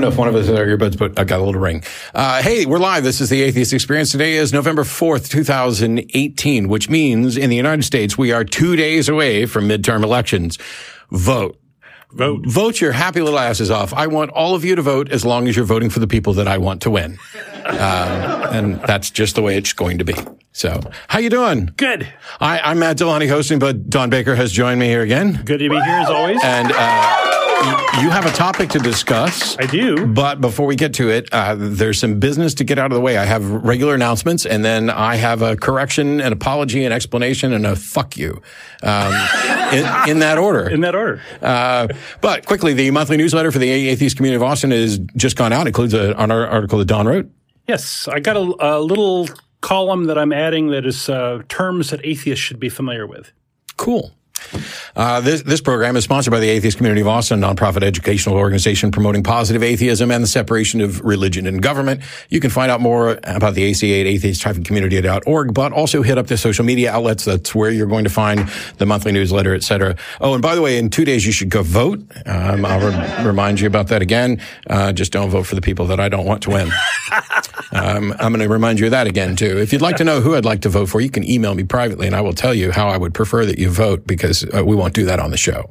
don't know if one of us has our earbuds, but I got a little ring. Uh, hey, we're live. This is the Atheist Experience. Today is November 4th, 2018, which means in the United States, we are two days away from midterm elections. Vote. Vote. Vote your happy little asses off. I want all of you to vote as long as you're voting for the people that I want to win. Um, and that's just the way it's going to be. So, how you doing? Good. I, I'm Matt Dillahunty hosting, but Don Baker has joined me here again. Good to be here as always. And uh, you have a topic to discuss. I do. But before we get to it, uh, there's some business to get out of the way. I have regular announcements, and then I have a correction, an apology, an explanation, and a fuck you um, in, in that order. In that order. Uh, but quickly, the monthly newsletter for the atheist community of Austin has just gone out. It includes a, an article that Don wrote. Yes, I got a, a little column that I'm adding that is uh, terms that atheists should be familiar with. Cool. Uh, this, this program is sponsored by the Atheist Community of Austin, a nonprofit educational organization promoting positive atheism and the separation of religion and government. You can find out more about the ACA at atheist-community.org, but also hit up the social media outlets. That's where you're going to find the monthly newsletter, et cetera. Oh, and by the way, in two days, you should go vote. Um, I'll re- remind you about that again. Uh, just don't vote for the people that I don't want to win. Um, I'm going to remind you of that again, too. If you'd like to know who I'd like to vote for, you can email me privately and I will tell you how I would prefer that you vote because uh, we won't do that on the show.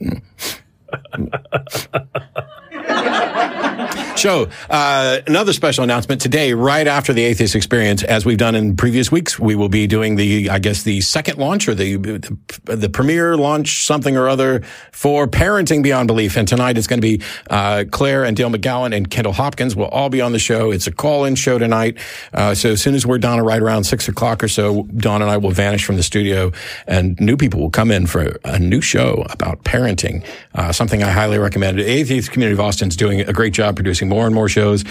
So, uh, another special announcement today, right after the Atheist Experience, as we've done in previous weeks, we will be doing the, I guess, the second launch or the the, the premiere launch, something or other for Parenting Beyond Belief. And tonight it's going to be uh, Claire and Dale McGowan and Kendall Hopkins will all be on the show. It's a call-in show tonight. Uh, so as soon as we're done, right around six o'clock or so, Don and I will vanish from the studio, and new people will come in for a new show about parenting. Uh, something I highly recommend. The Atheist Community of Austin is doing a great job producing more and more shows.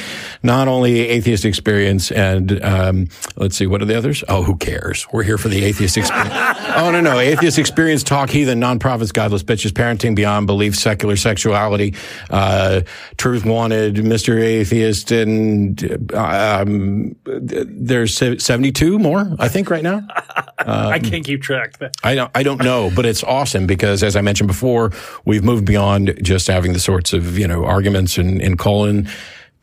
Not only Atheist Experience and um, let's see, what are the others? Oh, who cares? We're here for the Atheist Experience. oh no, no, Atheist Experience Talk Heathen, Non-Prophets, Godless Bitches, Parenting Beyond Belief, Secular Sexuality, uh, Truth Wanted, Mr. Atheist, and uh, um, there's seventy-two more, I think, right now. I can't keep track. I don't, I don't know, but it's awesome because, as I mentioned before, we've moved beyond just having the sorts of you know arguments and, and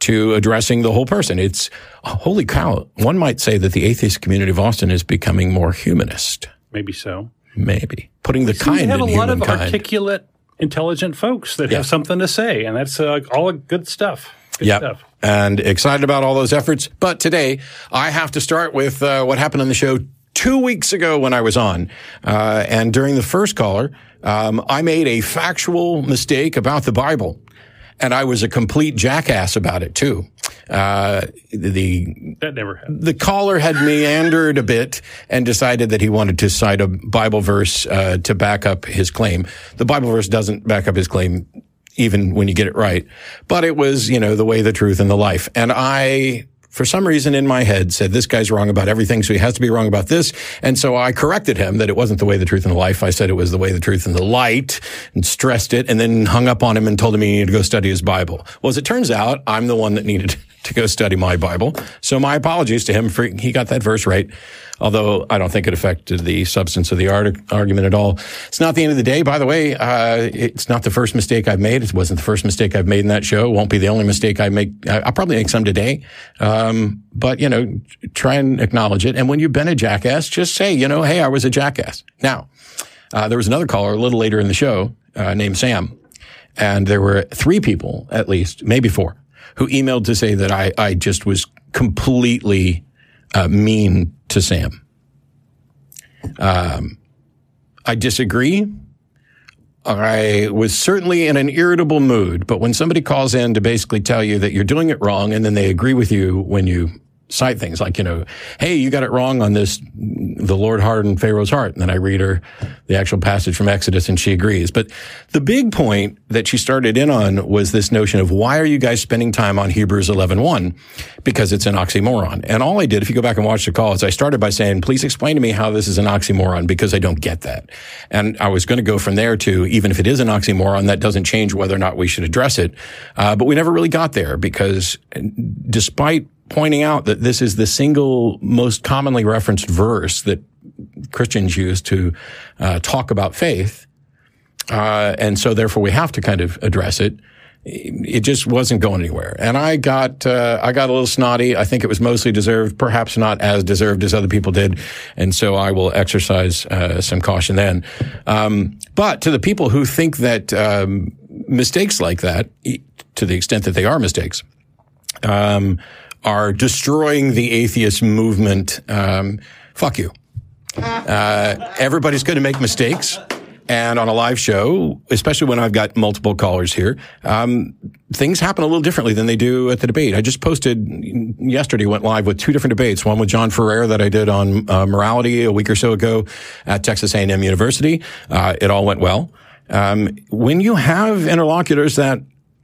to addressing the whole person. It's holy cow. One might say that the atheist community of Austin is becoming more humanist. Maybe so. Maybe putting the We kind have a lot of articulate, intelligent folks that Yeah. have something to say, and that's uh, all good stuff. Good Yep. stuff. And excited about all those efforts. But today, I have to start with uh, what happened on the show two weeks ago when I was on. Uh, and during the first caller, um, I made a factual mistake about the Bible. And I was a complete jackass about it too. Uh, the That never happened. the caller had meandered a bit and decided that he wanted to cite a Bible verse uh, to back up his claim. The Bible verse doesn't back up his claim even when you get it right, but it was, you know, the way, the truth, and the life. And I, for some reason in my head, said this guy's wrong about everything, so he has to be wrong about this. And so I corrected him that it wasn't the way, the truth, and the life. I said it was the way, the truth, and the light, and stressed it, and then hung up on him and told him he needed to go study his Bible. Well, as it turns out, I'm the one that needed to go study my Bible. So my apologies to him for he got that verse right. Although I don't think it affected the substance of the argument at all. It's not the end of the day. By the way, uh, it's not the first mistake I've made. It wasn't the first mistake I've made in that show. It won't be the only mistake I make. I- I'll probably make some today. Um, but you know, try and acknowledge it. And when you've been a jackass, just say, you know, hey, I was a jackass. Now, uh, there was another caller a little later in the show uh, named Sam, and there were three people at least, maybe four, who emailed to say that I I just was completely uh, mean to Sam. Um, I disagree. I was certainly in an irritable mood, but when somebody calls in to basically tell you that you're doing it wrong and then they agree with you when you cite things like, you know, hey, you got it wrong on this, the Lord hardened Pharaoh's heart. And then I read her the actual passage from Exodus and she agrees. But the big point that she started in on was this notion of why are you guys spending time on Hebrews 11.1? Because it's an oxymoron. And all I did, if you go back and watch the call, is I started by saying, please explain to me how this is an oxymoron because I don't get that. And I was going to go from there to even if it is an oxymoron, that doesn't change whether or not we should address it. Uh, but we never really got there because despite pointing out that this is the single most commonly referenced verse that Christians use to uh, talk about faith. Uh, and so therefore we have to kind of address it. It just wasn't going anywhere. And I got, uh, I got a little snotty. I think it was mostly deserved, perhaps not as deserved as other people did. And so I will exercise, uh, some caution then. Um, but to the people who think that, um, mistakes like that, to the extent that they are mistakes, um, are destroying the atheist movement. Um, fuck you. Uh, everybody's going to make mistakes. And on a live show, especially when I've got multiple callers here, um, things happen a little differently than they do at the debate. I just posted yesterday, went live with two different debates. One with John Ferrer that I did on uh, morality a week or so ago at Texas A&M University. Uh, it all went well. Um, when you have interlocutors that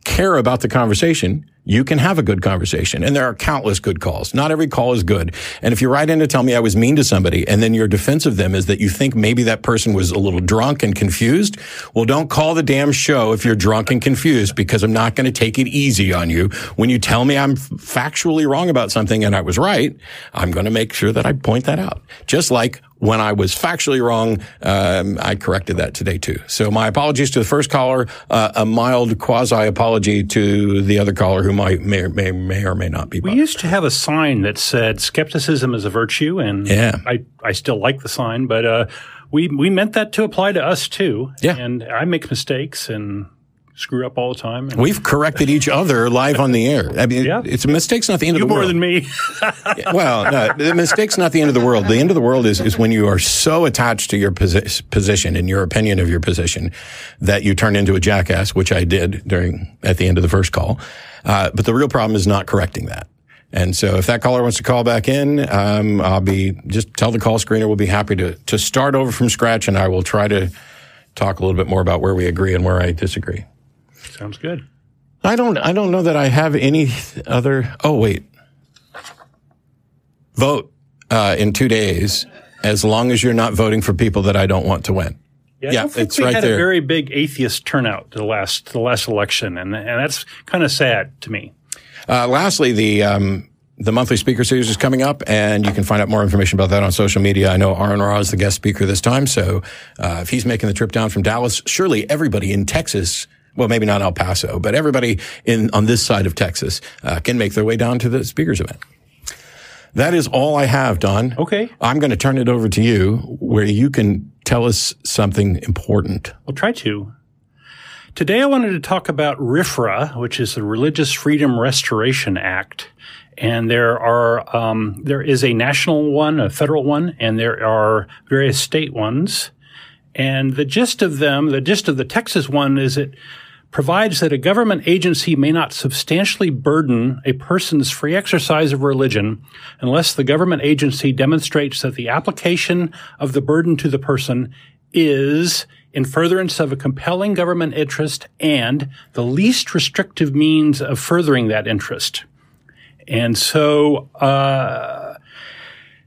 care about the conversation, you can have a good conversation. And there are countless good calls. Not every call is good. And if you write in to tell me I was mean to somebody and then your defense of them is that you think maybe that person was a little drunk and confused, well, don't call the damn show if you're drunk and confused because I'm not going to take it easy on you. When you tell me I'm factually wrong about something and I was right, I'm going to make sure that I point that out. Just like when I was factually wrong, um, I corrected that today too. So my apologies to the first caller, uh, a mild quasi apology to the other caller who might may or may, may or may not be. We used to have a sign that said skepticism is a virtue, and Yeah. I, I still like the sign, but uh, we we meant that to apply to us too. Yeah. and I make mistakes and screw up all the time. And We've corrected each other live on the air. I mean, Yeah. it's a mistake's not the end you of the world. You more than me. well, no, the mistake's not the end of the world. The end of the world is, is when you are so attached to your posi- position and your opinion of your position that you turn into a jackass, which I did during, at the end of the first call. Uh, but the real problem is not correcting that. And so if that caller wants to call back in, um, I'll be, just tell the call screener we'll be happy to, to start over from scratch and I will try to talk a little bit more about where we agree and where I disagree. Sounds good. I don't. I don't know that I have any other. Oh wait, vote uh, in two days. As long as you're not voting for people that I don't want to win. Yeah, Yeah, it's we right had there. a very big atheist turnout the last the last election, and and that's kind of sad to me. Uh, lastly, the um, the monthly speaker series is coming up, and you can find out more information about that on social media. I know AronRa is the guest speaker this time, so uh, if he's making the trip down from Dallas, surely everybody in Texas. Well, maybe not El Paso, but everybody in on this side of Texas uh, can make their way down to the speakers event. That is all I have, Don. Okay. I'm going to turn it over to you, where you can tell us something important. I'll try to. Today, I wanted to talk about RFRA, which is the Religious Freedom Restoration Act. And there are, um, there is a national one, a federal one, and there are various state ones. And the gist of them, the gist of the Texas one is it provides that a government agency may not substantially burden a person's free exercise of religion unless the government agency demonstrates that the application of the burden to the person is in furtherance of a compelling government interest and the least restrictive means of furthering that interest. And so, uh,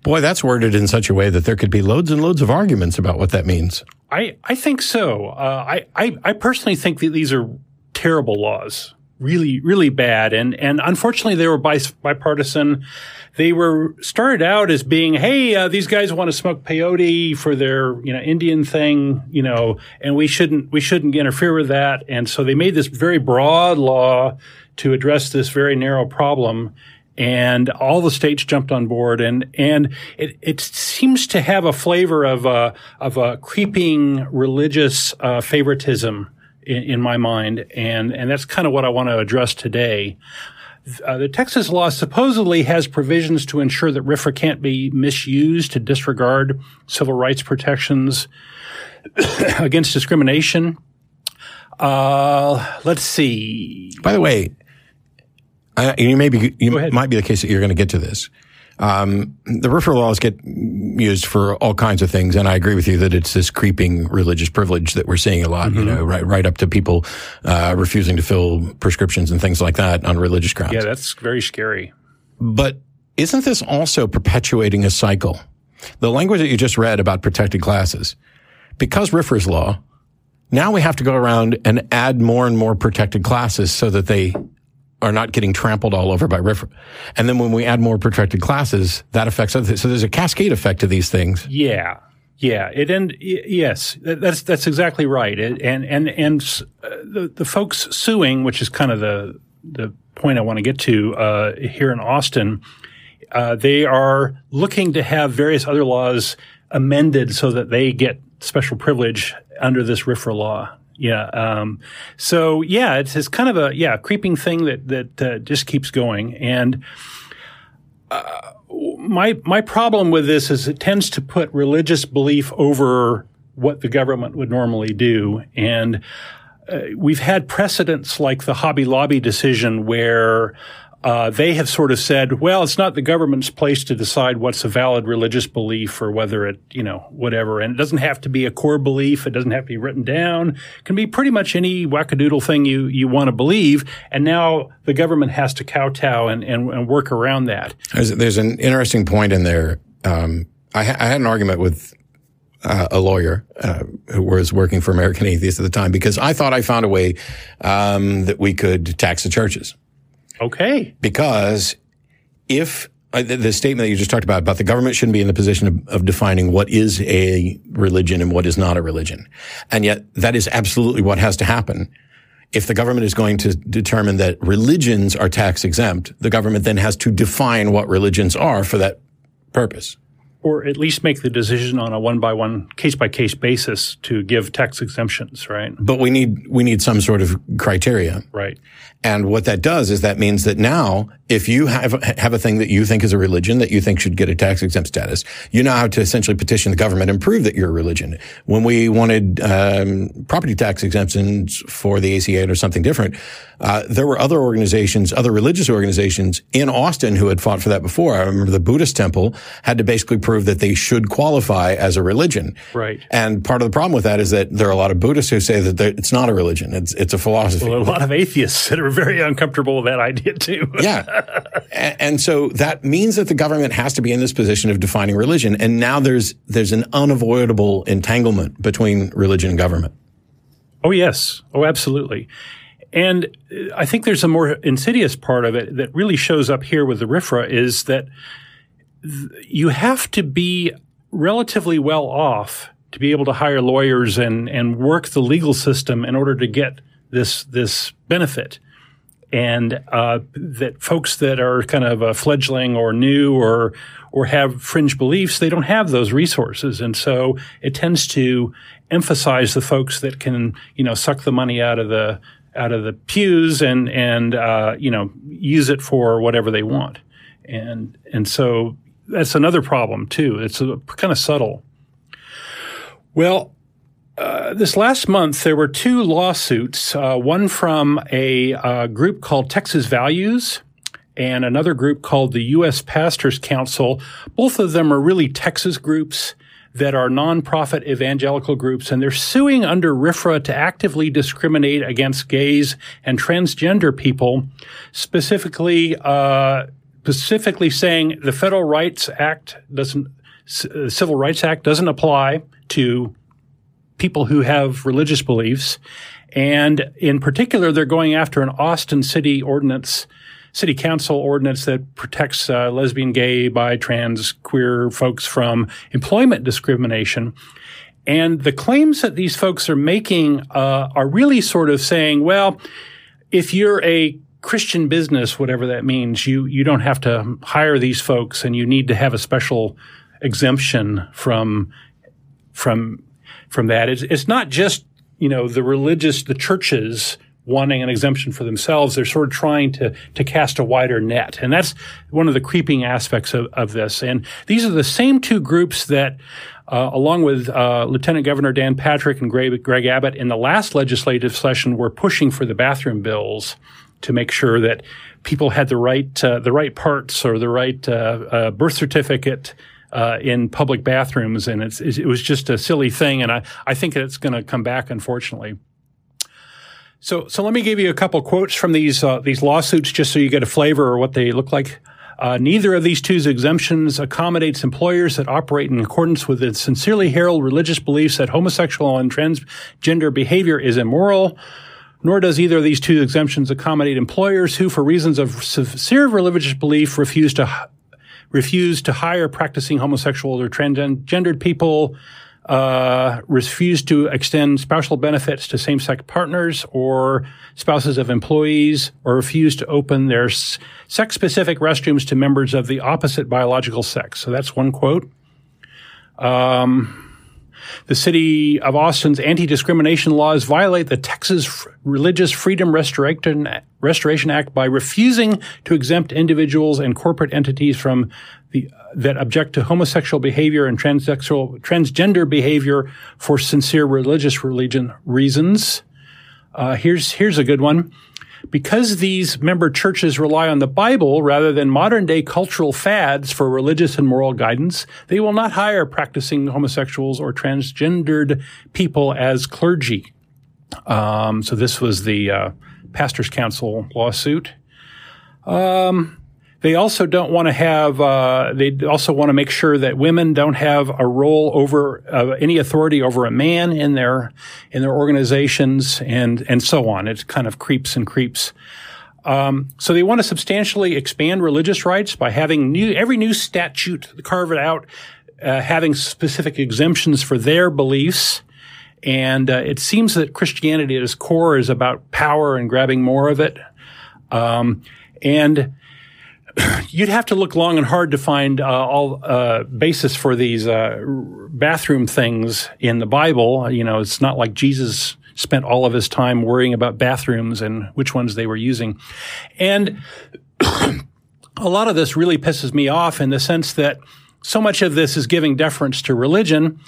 Boy, that's worded in such a way that there could be loads and loads of arguments about what that means. I, I think so. Uh, I, I, I personally think that these are terrible laws, really, really bad. And, and unfortunately, they were bipartisan. They were started out as being, hey, uh, these guys want to smoke peyote for their, you know, Indian thing, you know, and we shouldn't, we shouldn't interfere with that. And so they made this very broad law to address this very narrow problem and all the states jumped on board and and it, it seems to have a flavor of a of a creeping religious uh, favoritism in, in my mind and and that's kind of what I want to address today. Uh, the Texas law supposedly has provisions to ensure that RFRA can't be misused to disregard civil rights protections against discrimination. Uh, let's see. By the way, I, you may be, you might be the case that you're going to get to this. Um, the RFRA laws get used for all kinds of things, and I agree with you that it's this creeping religious privilege that we're seeing a lot. You know, right, right up to people uh, refusing to fill prescriptions and things like that on religious grounds. Yeah, that's very scary. But isn't this also perpetuating a cycle? The language that you just read about protected classes, because RFRA's law, now we have to go around and add more and more protected classes so that they are not getting trampled all over by RFRA. And then when we add more protected classes, that affects other things. So there's a cascade effect to these things. Yeah. Yeah, it and yes, that's that's exactly right. It, and and and uh, the the folks suing, which is kind of the the point I want to get to uh, here in Austin, uh, they are looking to have various other laws amended so that they get special privilege under this RFRA law. Yeah. Um, so yeah, it's, it's kind of a yeah creeping thing that that uh, just keeps going and my my problem with this is it tends to put religious belief over what the government would normally do, and uh, we've had precedents like the Hobby Lobby decision where. Uh, they have sort of said, well, it's not the government's place to decide what's a valid religious belief or whether it, you know, whatever. And it doesn't have to be a core belief. It doesn't have to be written down. It can be pretty much any wackadoodle thing you, you want to believe. And now the government has to kowtow and, and, and work around that. There's, there's an interesting point in there. Um, I, ha- I had an argument with uh, a lawyer uh, who was working for American Atheists at the time because I thought I found a way um, that we could tax the churches. Okay. because if uh, the, the statement that you just talked about about the government shouldn't be in the position of, of defining what is a religion and what is not a religion, and yet that is absolutely what has to happen. If the government is going to determine that religions are tax exempt, the government then has to define what religions are for that purpose. or at least make the decision on a one by one, case by case basis to give tax exemptions, right? But we need we need some sort of criteria. Right. And what that does is that means that now, if you have have a thing that you think is a religion that you think should get a tax exempt status, you now have to essentially petition the government and prove that you're a religion. When we wanted um, property tax exemptions for the ACA or something different, uh, there were other organizations, other religious organizations in Austin who had fought for that before. I remember the Buddhist temple had to basically prove that they should qualify as a religion. Right. And part of the problem with that is that there are a lot of Buddhists who say that it's not a religion; it's it's a philosophy. Well, a lot of atheists that are very uncomfortable with that idea too. Yeah. And so that means that the government has to be in this position of defining religion. And now there's, there's an unavoidable entanglement between religion and government. Oh, yes. Oh, absolutely. And uh, I think there's a more insidious part of it that really shows up here with the RFRA is that th- you have to be relatively well off to be able to hire lawyers and, and work the legal system in order to get this, this benefit. And uh, that folks that are kind of uh, fledgling or new or or have fringe beliefs, they don't have those resources, and so it tends to emphasize the folks that can, you know, suck the money out of the out of the pews and and uh, you know use it for whatever they want, and and so that's another problem too. It's a, kind of subtle. Well, uh, this last month, there were two lawsuits, uh, one from a uh, group called Texas Values and another group called the U.S. Pastors Council. Both of them are really Texas groups that are nonprofit evangelical groups, and they're suing under RFRA to actively discriminate against gays and transgender people, specifically, uh, specifically saying the Federal Rights Act doesn't, C- Civil Rights Act doesn't apply to people who have religious beliefs. And in particular, they're going after an Austin city ordinance, city council ordinance that protects uh, lesbian, gay, bi, trans, queer folks from employment discrimination. And the claims that these folks are making uh, are really sort of saying, well, if you're a Christian business, whatever that means, you you don't have to hire these folks, and you need to have a special exemption from from from that. It's, it's not just you know the religious, the churches wanting an exemption for themselves. They're sort of trying to to cast a wider net, and that's one of the creeping aspects of, of this. And these are the same two groups that. Uh, along with uh, Lieutenant Governor Dan Patrick and Greg, Greg Abbott in the last legislative session, were pushing for the bathroom bills to make sure that people had the right uh, the right parts or the right uh, uh, birth certificate uh, in public bathrooms, and it's, it was just a silly thing. And I, I think it's going to come back, unfortunately. So, so let me give you a couple quotes from these uh, these lawsuits, just so you get a flavor of what they look like. Uh, neither of these two exemptions accommodates employers that operate in accordance with the sincerely held religious beliefs that homosexual and transgender behavior is immoral. Nor does either of these two exemptions accommodate employers who, for reasons of sincere religious belief, refuse to refuse to hire practicing homosexual or transgendered people uh, refused to extend spousal benefits to same-sex partners or spouses of employees, or refused to open their sex-specific restrooms to members of the opposite biological sex. So that's one quote. Um, the city of Austin's anti-discrimination laws violate the Texas Religious Freedom Restoration, Restoration Act by refusing to exempt individuals and corporate entities from the that object to homosexual behavior and transsexual transgender behavior for sincere religious religion reasons. Uh, here's here's a good one. Because these member churches rely on the Bible rather than modern day cultural fads for religious and moral guidance, they will not hire practicing homosexuals or transgendered people as clergy. Um, so this was the uh, Pastors Council lawsuit. Um, they also don't want to have. Uh, they also want to make sure that women don't have a role over uh, any authority over a man in their in their organizations, and and so on. It kind of creeps and creeps. Um, so they want to substantially expand religious rights by having new every new statute carve it out, uh, having specific exemptions for their beliefs. And uh, it seems that Christianity at its core is about power and grabbing more of it. Um, and you'd have to look long and hard to find uh, all uh, basis for these uh, bathroom things in the Bible. You know, it's not like Jesus spent all of his time worrying about bathrooms and which ones they were using. And a lot of this really pisses me off in the sense that so much of this is giving deference to religion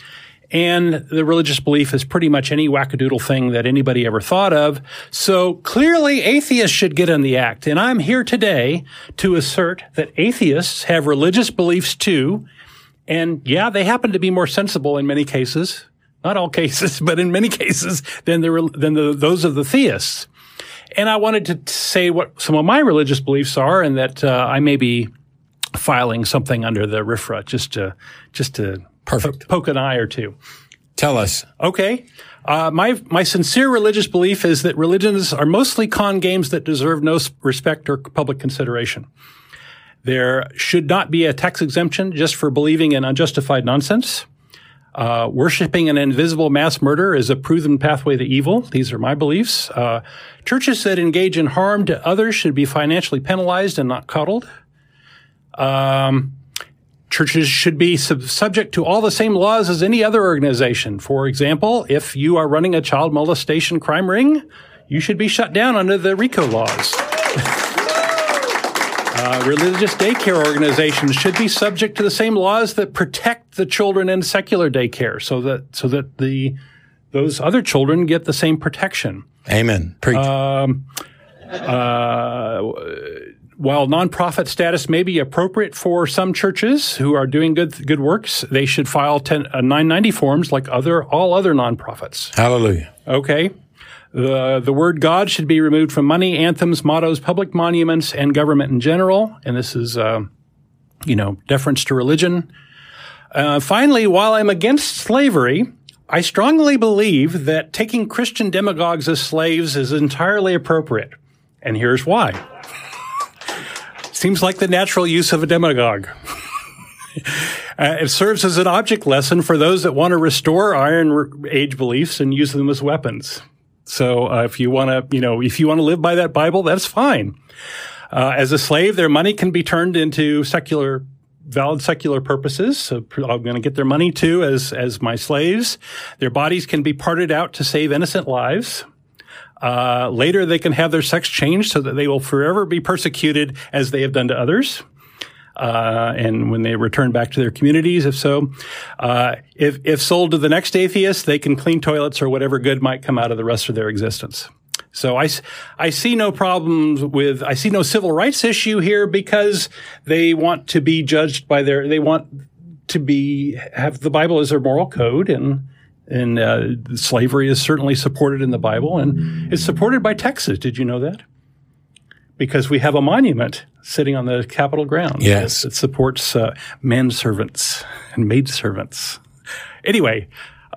and the religious belief is pretty much any wackadoodle thing that anybody ever thought of. So clearly atheists should get in the act. And I'm here today to assert that atheists have religious beliefs too. And yeah, they happen to be more sensible in many cases. Not all cases, but in many cases than the, than the, those of the theists. And I wanted to say what some of my religious beliefs are and that uh, I may be filing something under the RFRA just to, just to Perfect. poke an eye or two. Tell us. Okay. Uh, my my sincere religious belief is that religions are mostly con games that deserve no respect or public consideration. There should not be a tax exemption just for believing in unjustified nonsense. Uh, worshipping an invisible mass murder is a proven pathway to evil. These are my beliefs. Uh, churches that engage in harm to others should be financially penalized and not coddled. Um, Churches should be sub- subject to all the same laws as any other organization. For example, if you are running a child molestation crime ring, you should be shut down under the RICO laws. uh, religious daycare organizations should be subject to the same laws that protect the children in secular daycare, so that so that the those other children get the same protection. Amen. Preach. Um, uh, while nonprofit status may be appropriate for some churches who are doing good good works, they should file 10, uh, 990 forms like other all other nonprofits. Hallelujah. Okay. The, the word God should be removed from money, anthems, mottos, public monuments, and government in general. And this is, uh, you know, deference to religion. Uh, finally, while I'm against slavery, I strongly believe that taking Christian demagogues as slaves is entirely appropriate. And here's why. Seems like the natural use of a demagogue. Uh, it serves as an object lesson for those that want to restore Iron Age beliefs and use them as weapons. So uh, if you want to, you know, if you want to live by that Bible, that's fine. Uh, as a slave, their money can be turned into secular, valid secular purposes. So I'm going to get their money too as as my slaves. Their bodies can be parted out to save innocent lives. Uh, later, they can have their sex changed so that they will forever be persecuted as they have done to others. Uh, and when they return back to their communities, if so, uh, if if sold to the next atheist, they can clean toilets or whatever good might come out of the rest of their existence. So I, I see no problems with, I see no civil rights issue here because they want to be judged by their, they want to be, have the Bible as their moral code and, and uh, slavery is certainly supported in the Bible and it's supported by Texas. Did you know that? Because we have a monument sitting on the Capitol grounds. Yes. It supports uh, manservants and maidservants. Anyway,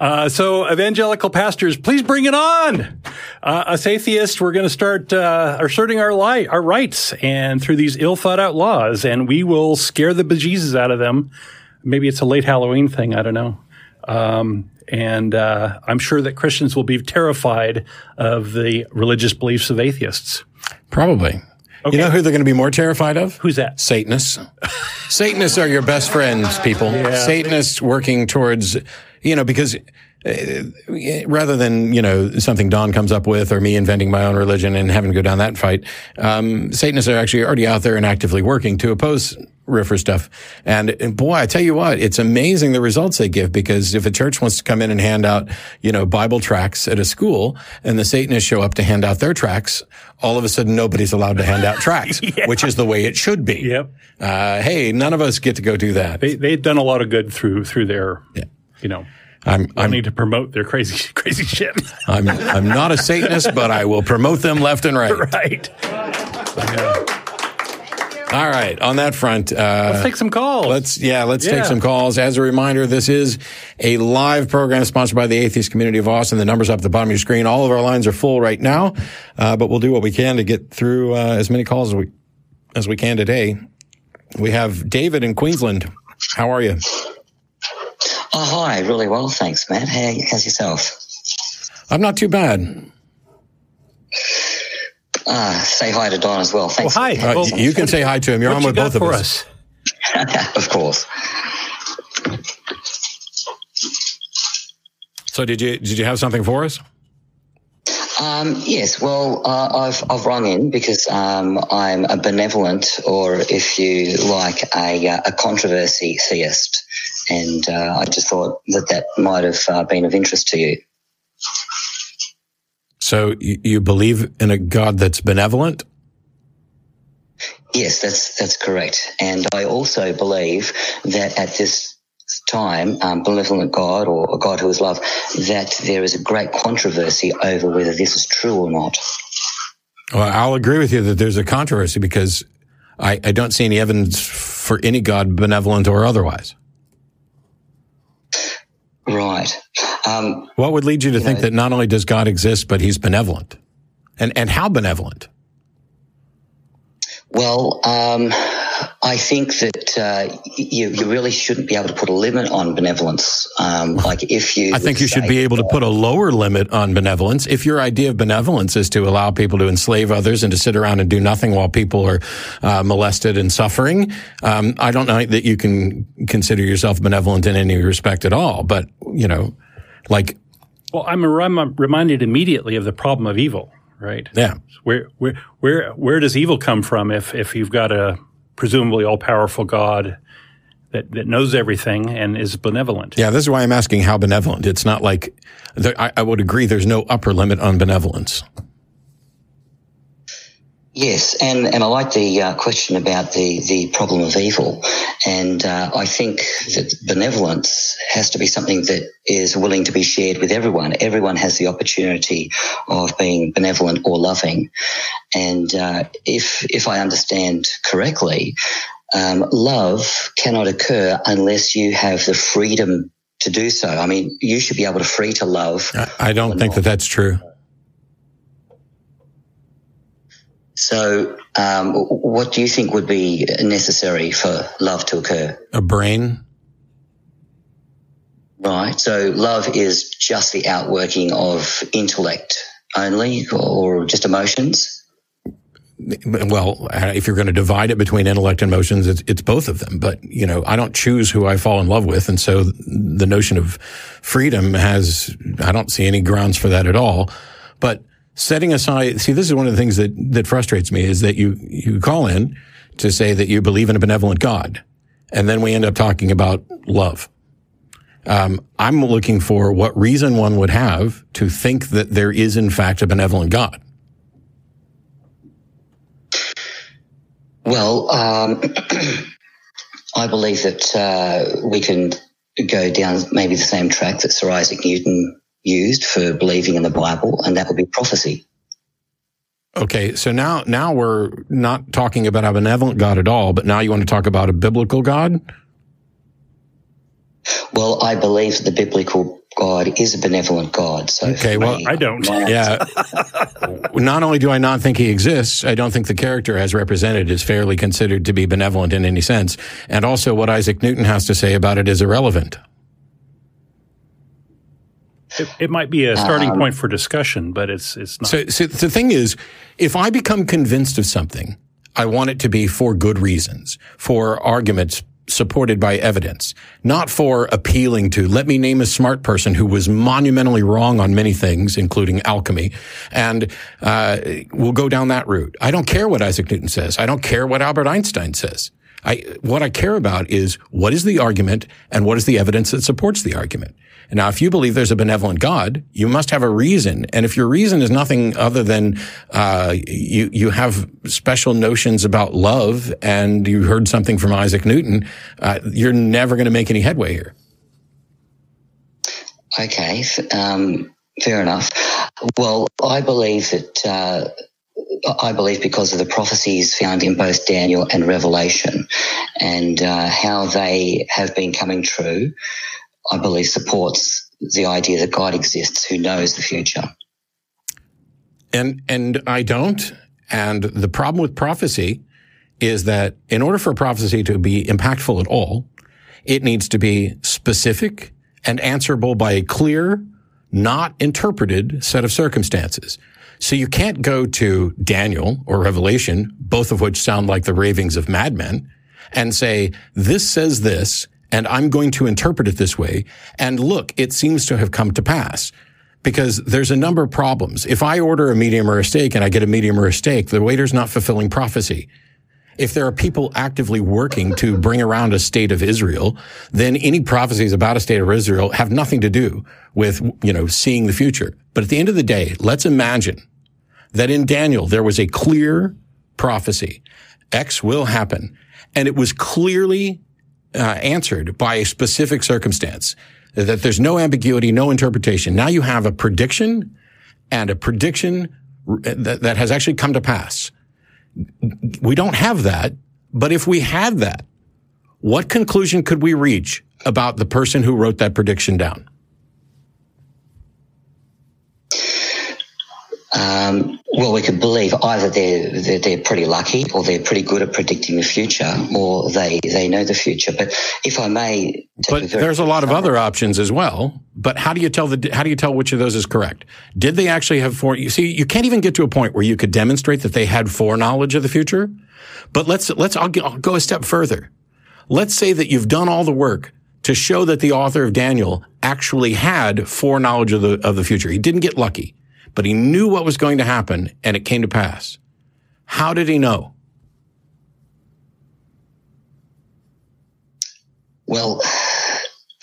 uh, so evangelical pastors, please bring it on. Uh, us atheists, we're going to start uh, asserting our li- our rights, and through these ill thought out laws, and we will scare the bejesus out of them. Maybe it's a late Halloween thing. I don't know. Um, and uh, I'm sure that Christians will be terrified of the religious beliefs of atheists. Probably. You know who they're going to be more terrified of? Who's that? Satanists. Satanists are your best friends, people. Satanists working towards, you know, because uh, rather than, you know, something Don comes up with or me inventing my own religion and having to go down that fight, um, Satanists are actually already out there and actively working to oppose RFRA stuff. And, and boy, I tell you what, it's amazing the results they give because if a church wants to come in and hand out, you know, Bible tracts at a school and the Satanists show up to hand out their tracts, all of a sudden nobody's allowed to hand out tracts, which is the way it should be. Yep. Uh, hey, none of us get to go do that. They they've done a lot of good through through their, you know, I'm, I'm, wanting to promote their crazy crazy shit. I'm, I'm not a Satanist, but I will promote them left and right. right. All right. On that front, uh, Let's take some calls. Let's yeah, let's take some calls. As a reminder, this is a live program sponsored by the Atheist Community of Austin. The numbers up at the bottom of your screen. All of our lines are full right now, uh, but we'll do what we can to get through uh, as many calls as we as we can today. We have David in Queensland. How are you? Oh, hi. Really well, thanks, Matt. How, how's yourself? I'm not too bad. Ah, say hi to Don as well. well, hi. Uh, Well, you can say hi to him. You're on you with got both of us. us? of course. So did you did you have something for us? Um, yes, well, uh, I've, I've rung in because um, I'm a benevolent, or if you like, a, uh, a controversy theist. And uh, I just thought that that might have uh, been of interest to you. So you, you believe in a God that's benevolent? Yes, that's that's correct. And I also believe that at this time, um, benevolent God or a God who is love, that there is a great controversy over whether this is true or not. Well, I'll agree with you that there's a controversy because I, I don't see any evidence for any God, benevolent or otherwise. Right. Um, What would lead you to think know- that not only does God exist, but he's benevolent? And, and how benevolent? well, um, I think that uh, you, you really shouldn't be able to put a limit on benevolence. Um, like if you, I think you should be able to put a lower limit on benevolence. If your idea of benevolence is to allow people to enslave others and to sit around and do nothing while people are uh, molested and suffering, um, I don't know that you can consider yourself benevolent in any respect at all. But, you know, like, Well, I'm rem- reminded immediately of the problem of evil, right? yeah. Where where where where does evil come from if if you've got a presumably all powerful God that that knows everything and is benevolent? Yeah, this is why I'm asking how benevolent. It's not like I, I would agree. There's no upper limit on benevolence. Yes, and, and I like the uh, question about the, the problem of evil. And uh, I think that benevolence has to be something that is willing to be shared with everyone. Everyone has the opportunity of being benevolent or loving. And uh, if, if I understand correctly, um, love cannot occur unless you have the freedom to do so. I mean, you should be able to free to love. I, I don't think that that's true. So, um, what do you think would be necessary for love to occur? A brain. Right. So, love is just the outworking of intellect only, or just emotions. Well, if you're going to divide it between intellect and emotions, it's, it's both of them. But, you know, I don't choose who I fall in love with. And so the notion of freedom has, I don't see any grounds for that at all. But setting aside, see, this is one of the things that, that frustrates me is that you, you call in to say that you believe in a benevolent God. And then we end up talking about love. Um, I'm looking for what reason one would have to think that there is, in fact, a benevolent God. Well, um, I believe that uh, we can go down maybe the same track that Sir Isaac Newton used for believing in the Bible, and that would be prophecy. Okay, so now now we're not talking about a benevolent God at all, but now you want to talk about a biblical God? Well, I believe that the biblical God is a benevolent God. So Okay, well, me, I don't. Yeah. not only do I not think he exists, I don't think the character as represented is fairly considered to be benevolent in any sense. And also what Isaac Newton has to say about it is irrelevant. It, it might be a starting Um, point for discussion, but it's it's not. So, so the thing is, if I become convinced of something, I want it to be for good reasons, for arguments supported by evidence, not for appealing to, let me name a smart person who was monumentally wrong on many things, including alchemy, and uh, we'll go down that route. I don't care what Isaac Newton says. I don't care what Albert Einstein says. I, what I care about is what is the argument and what is the evidence that supports the argument. And now, if you believe there's a benevolent God, you must have a reason. And if your reason is nothing other than uh, you you have special notions about love, and you heard something from Isaac Newton, uh, you're never going to make any headway here. Okay, um, fair enough. Well, I believe that uh, I believe because of the prophecies found in both Daniel and Revelation, and uh, how they have been coming true, I believe supports the idea that God exists, who knows the future. And and I don't. And the problem with prophecy is that in order for prophecy to be impactful at all, it needs to be specific and answerable by a clear, not interpreted set of circumstances. So you can't go to Daniel or Revelation, both of which sound like the ravings of madmen, and say, this says this, and I'm going to interpret it this way. And look, it seems to have come to pass because there's a number of problems. If I order a medium or a steak and I get a medium or a steak, the waiter's not fulfilling prophecy. If there are people actively working to bring around a state of Israel, then any prophecies about a state of Israel have nothing to do with, you know, seeing the future. But at the end of the day, let's imagine that in Daniel, there was a clear prophecy. X will happen. And it was clearly uh, answered by a specific circumstance that there's no ambiguity, no interpretation. Now you have a prediction and a prediction that, that has actually come to pass. We don't have that, but if we had that, what conclusion could we reach about the person who wrote that prediction down? Um, well, we could believe either they're, they're they're pretty lucky, or they're pretty good at predicting the future, or they they know the future. But if I may, But very there's a lot of other options as well. But how do you tell the how do you tell which of those is correct? Did they actually have fore? You see, you can't even get to a point where you could demonstrate that they had foreknowledge of the future. But let's let's I'll, go- I'll go a step further. Let's say that you've done all the work to show that the author of Daniel actually had foreknowledge of the of the future. He didn't get lucky, but he knew what was going to happen, and it came to pass. How did he know? Well,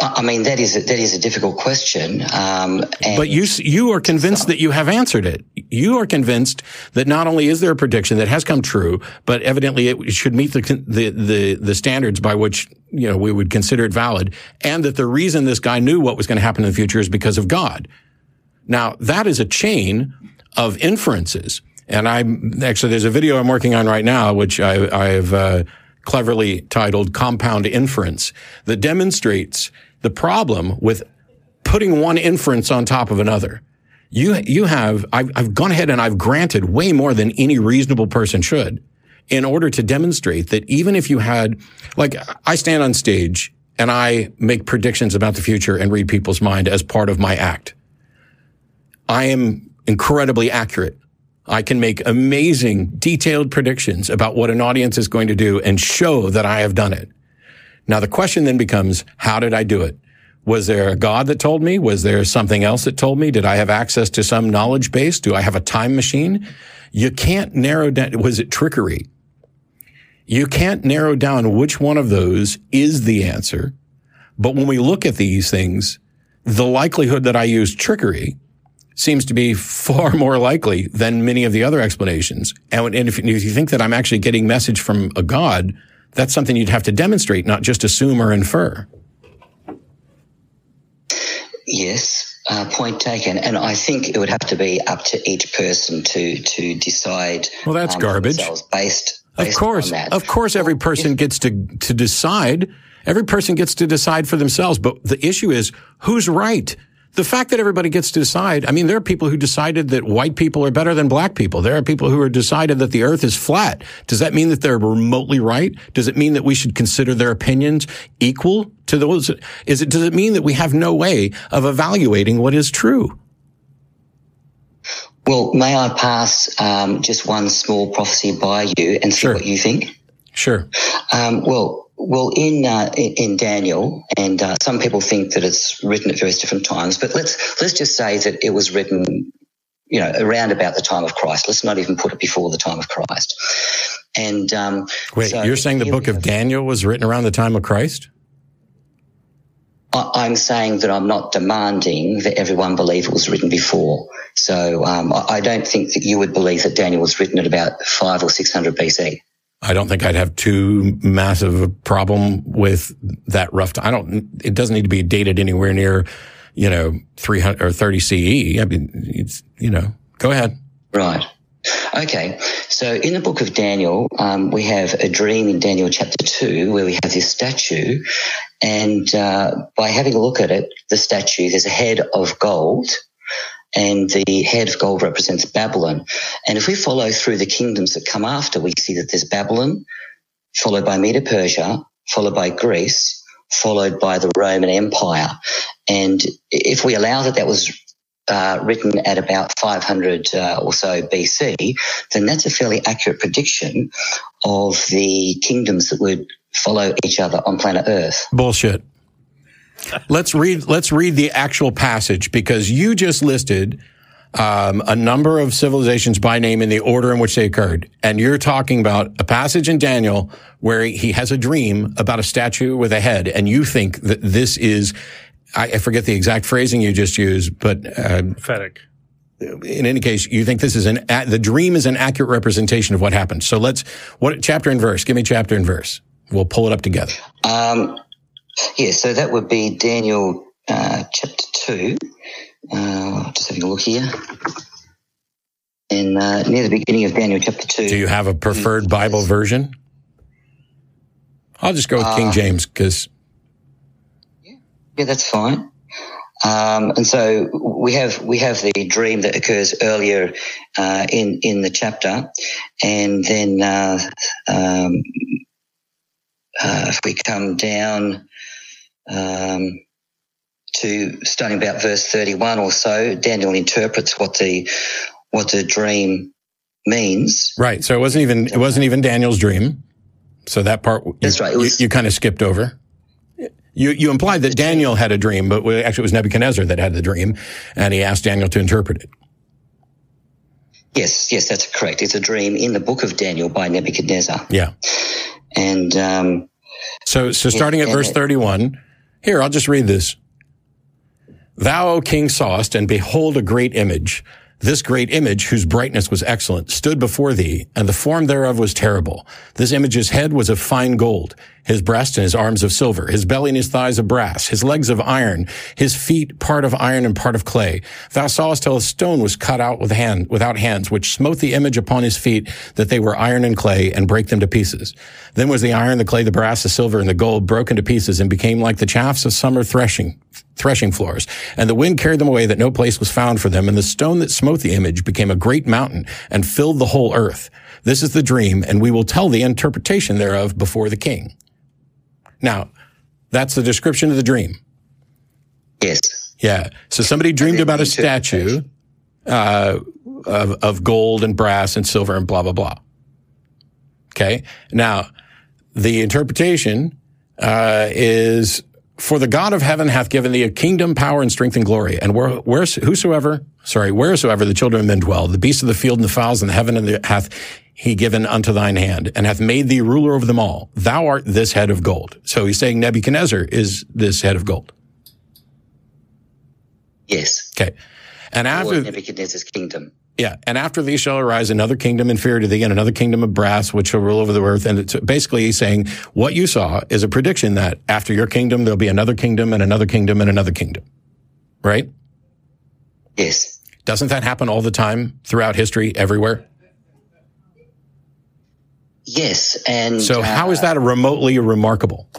I mean that is a, that is a difficult question. Um, and But you you are convinced that you have answered it. You are convinced that not only is there a prediction that has come true, but evidently it should meet the the the, the standards by which you know we would consider it valid, and that the reason this guy knew what was going to happen in the future is because of God. Now that is a chain of inferences, and I'm actually there's a video I'm working on right now, which I, I've uh, cleverly titled "Compound Inference," that demonstrates the problem with putting one inference on top of another. You you have I've, I've gone ahead and I've granted way more than any reasonable person should in order to demonstrate that even if you had like I stand on stage and I make predictions about the future and read people's mind as part of my act. I am incredibly accurate. I can make amazing detailed predictions about what an audience is going to do and show that I have done it. Now the question then becomes, how did I do it? Was there a God that told me? Was there something else that told me? Did I have access to some knowledge base? Do I have a time machine? You can't narrow down, was it trickery? You can't narrow down which one of those is the answer. But when we look at these things, the likelihood that I used trickery seems to be far more likely than many of the other explanations. And, and if, if you think that I'm actually getting message from a God, that's something you'd have to demonstrate, not just assume or infer. Yes, uh, point taken. And I think it would have to be up to each person to to decide. Well, that's um, garbage. themselves Based, Of based course, of course, every person gets to to decide. Every person gets to decide for themselves. But the issue is who's right. The fact that everybody gets to decide. I mean, there are people who decided that white people are better than black people. There are people who are decided that the earth is flat. Does that mean that they're remotely right? Does it mean that we should consider their opinions equal to those? Is it, does it mean that we have no way of evaluating what is true? Well, may I pass um, just one small prophecy by you and see Sure. what you think? Sure. Um, well, well, in uh, in Daniel, and uh, some people think that it's written at various different times, but let's let's just say that it was written, you know, around about the time of Christ. Let's not even put it before the time of Christ. And um, Wait, so you're saying the book of Daniel was written around the time of Christ? I'm saying that I'm not demanding that everyone believe it was written before. So um, I I don't think that you would believe that Daniel was written at about five or six hundred BC. I don't think I'd have too massive a problem with that rough time. I don't, it doesn't need to be dated anywhere near, you know, 300 or 30 CE. I mean, it's, you know, go ahead. Right. Okay. So in the book of Daniel, um, we have a dream in Daniel chapter 2 where we have this statue. And uh, by having a look at it, the statue, there's a head of gold. And the head of gold represents Babylon. And if we follow through the kingdoms that come after, we see that there's Babylon, followed by Medo Persia, followed by Greece, followed by the Roman Empire. And if we allow that that was uh, written at about 500 uh, or so BC, then that's a fairly accurate prediction of the kingdoms that would follow each other on planet Earth. Bullshit. Let's read, let's read the actual passage because you just listed um, a number of civilizations by name in the order in which they occurred. And you're talking about a passage in Daniel where he has a dream about a statue with a head. And you think that this is, I, I forget the exact phrasing you just used, but uh, Prophetic. in any case, you think this is an, a- the dream is an accurate representation of what happened. So let's, what, chapter and verse? Give me chapter and verse. We'll pull it up together. Um, yeah, so that would be Daniel uh, chapter 2. Uh, just having a look here. And uh, near the beginning of Daniel chapter 2. Do you have a preferred Bible version? I'll just go with King James because Yeah, that's fine. Um, and so we have we have the dream that occurs earlier uh, in in the chapter, and then uh, um, uh, if we come down um, to starting about verse thirty one or so, Daniel interprets what the what the dream means. right. So it wasn't even it wasn't even Daniel's dream. So that part you, That's right, it you, you kind of skipped over. You you implied that Daniel had a dream, but actually it was Nebuchadnezzar that had the dream, and he asked Daniel to interpret it. Yes, yes, that's correct. It's a dream in the book of Daniel by Nebuchadnezzar, Yeah. And um, So, so starting at verse it- 31, here, I'll just read this. Thou, O king, sawest, and behold a great image. This great image, whose brightness was excellent, stood before thee, and the form thereof was terrible. This image's head was of fine gold, his breast and his arms of silver, his belly and his thighs of brass, his legs of iron, his feet part of iron and part of clay. Thou sawest till a stone was cut out with hand, without hands, which smote the image upon his feet, that they were iron and clay, and brake them to pieces. Then was the iron, the clay, the brass, the silver, and the gold broken to pieces, and became like the chaffs of summer threshing, threshing floors. And the wind carried them away, that no place was found for them. And the stone that smote the image became a great mountain, and filled the whole earth. This is the dream, and we will tell the interpretation thereof before the king. Now, that's the description of the dream. yes, Yeah. So somebody dreamed about a statue uh, of, of gold and brass and silver and blah, blah, blah. Okay. Now, the interpretation uh, is for the God of heaven hath given thee a kingdom, power, and strength and glory. And where, where, whosoever, sorry, wheresoever the children of men dwell, the beasts of the field and the fowls and the heaven and the, hath he given unto thine hand and hath made thee ruler over them all. Thou art this head of gold. So he's saying Nebuchadnezzar is this head of gold. yes. Okay. And after Nebuchadnezzar's kingdom. Yeah, and after these shall arise another kingdom inferior to thee, and another kingdom of brass, which shall rule over the earth. And it's basically he's saying what you saw is a prediction that after your kingdom there'll be another kingdom and another kingdom and another kingdom. Right? Yes. Doesn't that happen all the time throughout history, everywhere? Yes. And So uh, how is that remotely remarkable?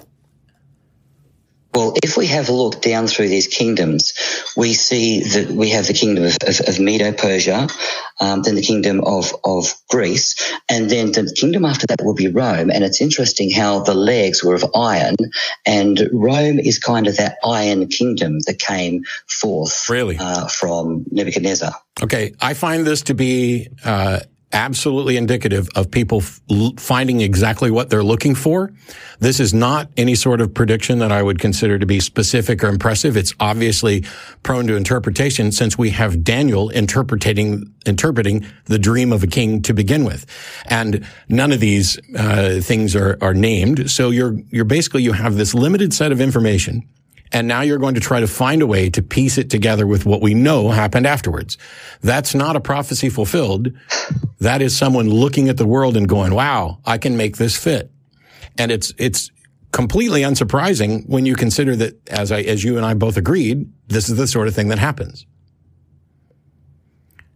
Well, if we have a look down through these kingdoms, we see that we have the kingdom of, of, of Medo-Persia, um, then the kingdom of, of Greece, and then the kingdom after that will be Rome. And it's interesting how the legs were of iron, and Rome is kind of that iron kingdom that came forth Really? uh, from Nebuchadnezzar. Okay, I find this to be uh, absolutely indicative of people finding exactly what they're looking for. This is not any sort of prediction that I would consider to be specific or impressive. It's obviously prone to interpretation since we have Daniel interpreting interpreting the dream of a king to begin with, and none of these uh, things are are named. So you're you're basically you have this limited set of information. And now you're going to try to find a way to piece it together with what we know happened afterwards. That's not a prophecy fulfilled. That is someone looking at the world and going, wow, I can make this fit. And it's, it's completely unsurprising when you consider that, as I, as you and I both agreed, this is the sort of thing that happens.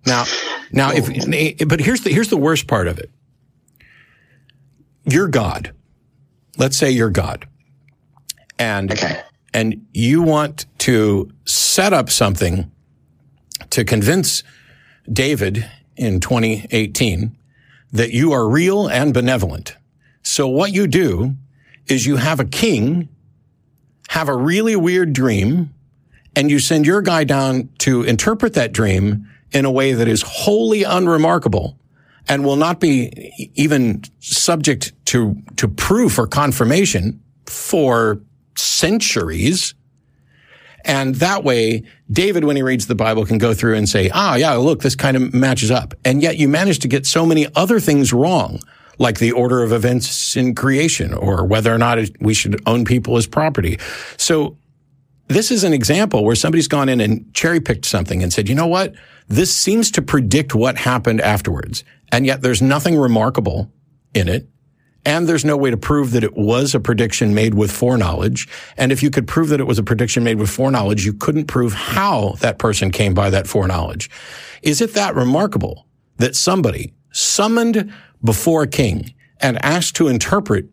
Now, now, if, but here's the, here's the worst part of it. You're God. Let's say you're God. And Okay. And you want to set up something to convince David in 2018 that you are real and benevolent. So what you do is you have a king have a really weird dream and you send your guy down to interpret that dream in a way that is wholly unremarkable and will not be even subject to, to proof or confirmation for centuries. And that way, David, when he reads the Bible, can go through and say, ah, yeah, look, this kind of matches up. And yet you manage to get so many other things wrong, like the order of events in creation or whether or not we should own people as property. So this is an example where somebody's gone in and cherry picked something and said, you know what? This seems to predict what happened afterwards. And yet there's nothing remarkable in it. And there's no way to prove that it was a prediction made with foreknowledge. And if you could prove that it was a prediction made with foreknowledge, you couldn't prove how that person came by that foreknowledge. Is it that remarkable that somebody summoned before a king and asked to interpret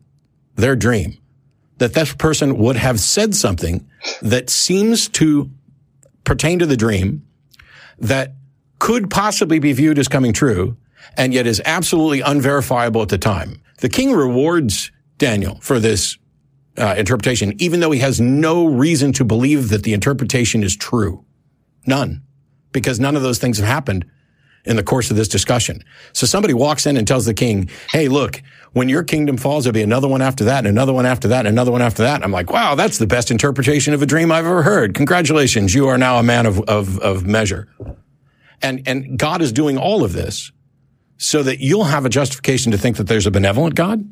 their dream, that this person would have said something that seems to pertain to the dream that could possibly be viewed as coming true and yet is absolutely unverifiable at the time. The king rewards Daniel for this uh, interpretation, even though he has no reason to believe that the interpretation is true. None. Because none of those things have happened in the course of this discussion. So somebody walks in and tells the king, Hey, look, when your kingdom falls, there'll be another one after that and another one after that and another one after that. I'm like, wow, that's the best interpretation of a dream I've ever heard. Congratulations. You are now a man of, of, of measure. And, and God is doing all of this so that you'll have a justification to think that there's a benevolent God.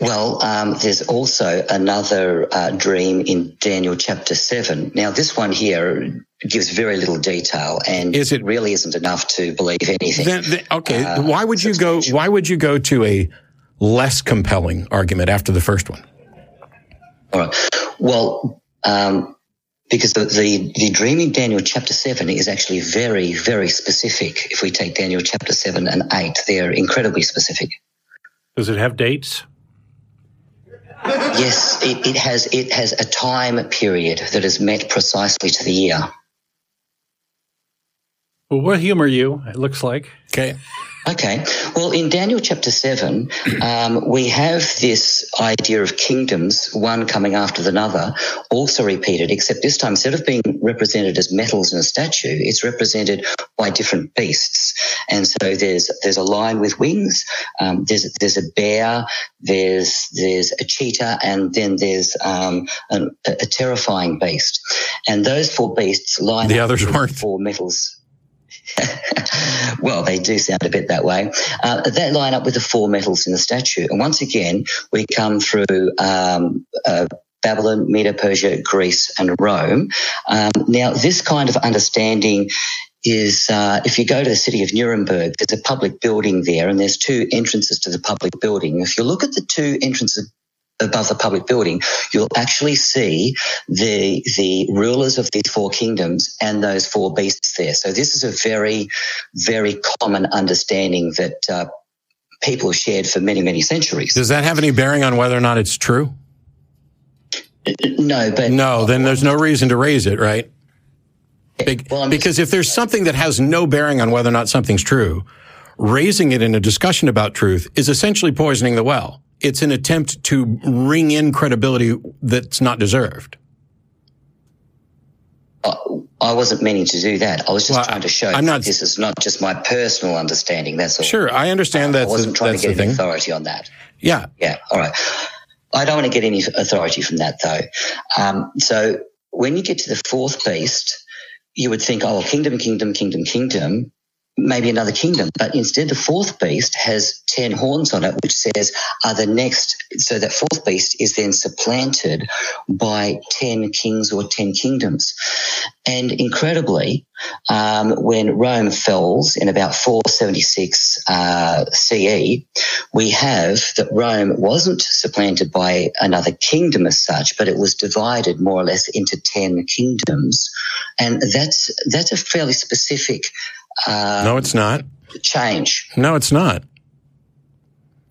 Well, um, there's also another uh, dream in Daniel chapter 7. Now, this one here gives very little detail and Is it- really isn't enough to believe anything. Then, then- okay, Uh, why would you go? Why would you go to a less compelling argument after the first one? All right. Well, um, because the, the, the dream in Daniel chapter 7 is actually very, very specific. If we take Daniel chapter 7 and 8, they're incredibly specific. Does it have dates? Yes, it, it has it has a time period that is met precisely to the year. Well, we'll humor you, it looks like. Okay, Okay. Well, in Daniel chapter 7, um, we have this idea of kingdoms, one coming after another, also repeated, except this time, instead of being represented as metals in a statue, it's represented by different beasts. And so there's, there's a lion with wings, um, there's, there's a bear, there's, there's a cheetah, and then there's, um, an, a, terrifying beast. And those four beasts line The up others with weren't. Four metals. well, they do sound a bit that way. Uh, they line up with the four metals in the statue. And once again, we come through um, uh, Babylon, Medo Persia, Greece, and Rome. Um, now, this kind of understanding is uh, if you go to the city of Nuremberg, there's a public building there, and there's two entrances to the public building. If you look at the two entrances above the public building, you'll actually see the the rulers of these four kingdoms and those four beasts there. So this is a very, very common understanding that uh, people have shared for many, many centuries. Does that have any bearing on whether or not it's true? No, but No, then there's no reason to raise it, right? Well, because if there's something that has no bearing on whether or not something's true, raising it in a discussion about truth is essentially poisoning the well. It's an attempt to ring in credibility that's not deserved. I wasn't meaning to do that. I was just Well, trying to show I'm that not- this is not just my personal understanding. That's all. Sure, I understand that. I wasn't trying to get any authority on that. Yeah, Yeah, all right. I don't want to get any authority from that though. Um, so when you get to the fourth beast, you would think, oh, kingdom, kingdom, kingdom, kingdom, maybe another kingdom. But instead, the fourth beast has 10 horns on it, which says, are the next. So that fourth beast is then supplanted by 10 kings or 10 kingdoms. And incredibly, um, when Rome falls in about 476 uh, CE, we have that Rome wasn't supplanted by another kingdom as such, but it was divided more or less into 10 kingdoms. And that's, that's a fairly specific uh, no, it's not. change. No, it's not.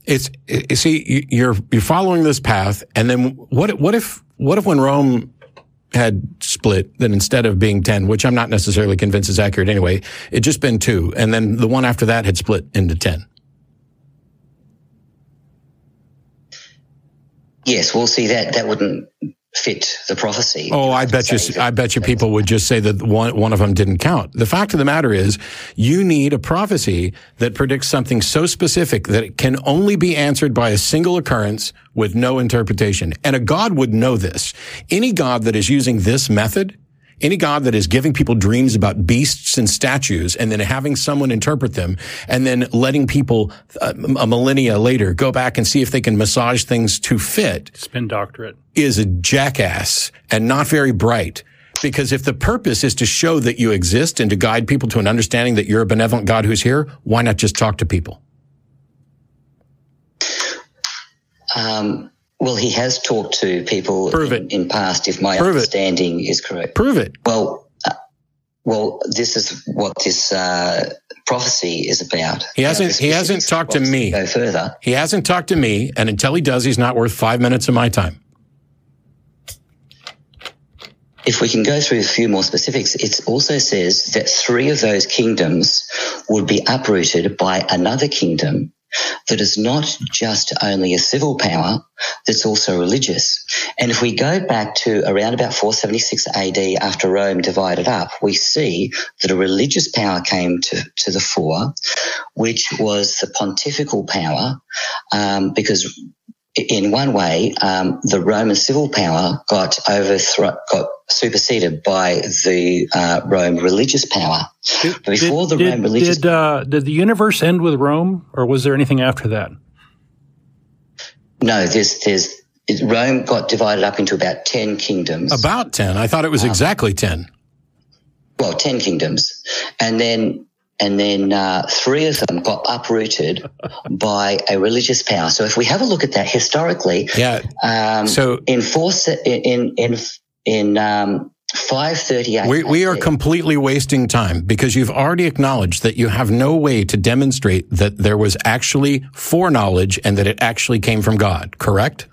It's you see you- you're you're following this path, and then what? What if what if when Rome had split, then instead of being ten, which I'm not necessarily convinced is accurate anyway, it just been two, and then the one after that had split into ten. Yes, we'll see that that wouldn't fit the prophecy. Oh, I bet you, I bet you people would just say that one, one of them didn't count. The fact of the matter is you need a prophecy that predicts something so specific that it can only be answered by a single occurrence with no interpretation. And a God would know this. Any God that is using this method, any God that is giving people dreams about beasts and statues and then having someone interpret them and then letting people uh, a millennia later go back and see if they can massage things to fit Spin doctorate. is a jackass and not very bright. Because if the purpose is to show that you exist and to guide people to an understanding that you're a benevolent God who's here, why not just talk to people? Um, well, he has talked to people Prove in, it. in past, if my Prove understanding is correct. Prove it. Well, uh, well, this is what this uh, prophecy is about. He hasn't- he hasn't talked to me. Go further. He hasn't talked to me, and until he does, he's not worth five minutes of my time. If we can go through a few more specifics, it also says that three of those kingdoms would be uprooted by another kingdom that is not just only a civil power, that's also religious. And if we go back to around about 476 AD after Rome divided up, we see that a religious power came to, to the fore, which was the pontifical power, um, because in one way, um, the Roman civil power got overthrown, got superseded by the uh, Rome religious power. Before the did, religious, did, uh, did the universe end with Rome, or was there anything after that? no, there's there's Rome got divided up into about ten kingdoms. About 10. I thought it was exactly 10. well, ten kingdoms, and then and then uh, three of them got uprooted by a religious power. So if we have a look at that historically, Yeah. um, So- in four in in in um, five thirty eight, We, we are completely wasting time because you've already acknowledged that you have no way to demonstrate that there was actually foreknowledge and that it actually came from God, correct?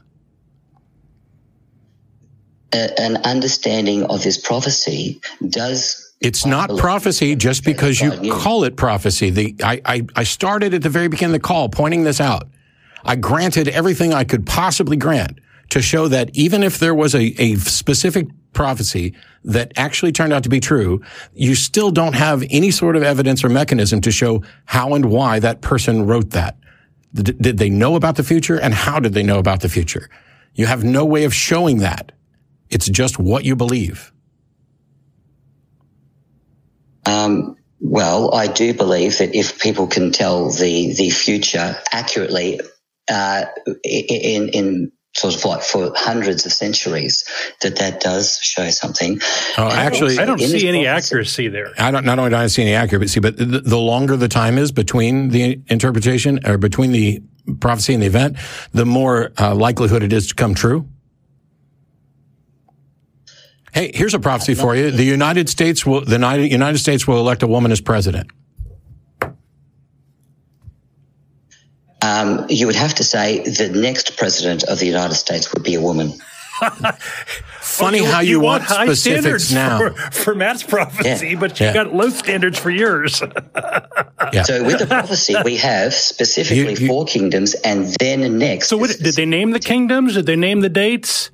a- an understanding of this prophecy does It's not prophecy just because you call it prophecy. The, I, I, I started at the very beginning of the call pointing this out. I granted everything I could possibly grant to show that even if there was a, a specific prophecy that actually turned out to be true, you still don't have any sort of evidence or mechanism to show how and why that person wrote that. D- did they know about the future and how did they know about the future? You have no way of showing that. It's just what you believe. Um, well, I do believe that if people can tell the the future accurately, uh, in in sort of like for hundreds of centuries that that does show something. Oh, And actually- I don't see any prophecy- accuracy there. I don't, not only don't I see any accuracy, but the, the longer the time is between the interpretation or between the prophecy and the event, the more uh, likelihood it is to come true. Hey, here's a prophecy for you. The United States will, the United United States will elect a woman as president. Um, you would have to say the next president of the United States would be a woman. Funny how you, want, high specifics standards now. for, for Matt's prophecy, Yeah. but you Yeah. got low standards for yours. Yeah. So with the prophecy, we have specifically You- you- four kingdoms, and then next. So, what, is- did they name the kingdoms? Did they name the dates?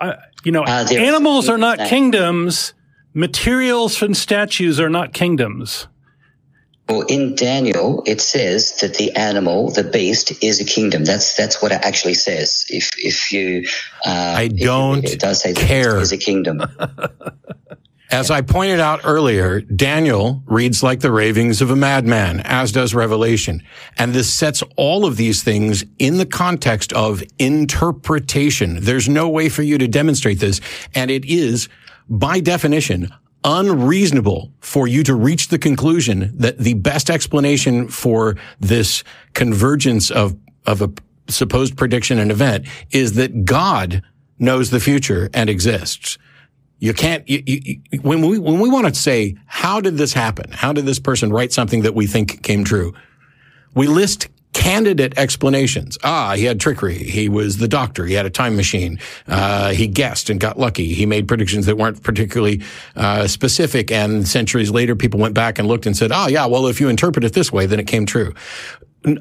Uh, you know, Uh, animals are not that- kingdoms. Materials and statues are not kingdoms. Well, in Daniel, it says that the animal, the beast, is a kingdom. That's that's what it actually says. If if you, uh, I if you read don't it, it does say the care. beast is a kingdom. As I pointed out earlier, Daniel reads like the ravings of a madman, as does Revelation. And this sets all of these things in the context of interpretation. There's no way for you to demonstrate this. And it is, by definition, unreasonable for you to reach the conclusion that the best explanation for this convergence of, of a supposed prediction and event is that God knows the future and exists. You can't, you, you, when we, when we want to say, how did this happen? How did this person write something that we think came true? We list candidate explanations. Ah, he had trickery. He was the doctor. He had a time machine. Uh, he guessed and got lucky. He made predictions that weren't particularly, uh, specific. And centuries later, people went back and looked and said, oh, yeah, well, if you interpret it this way, then it came true.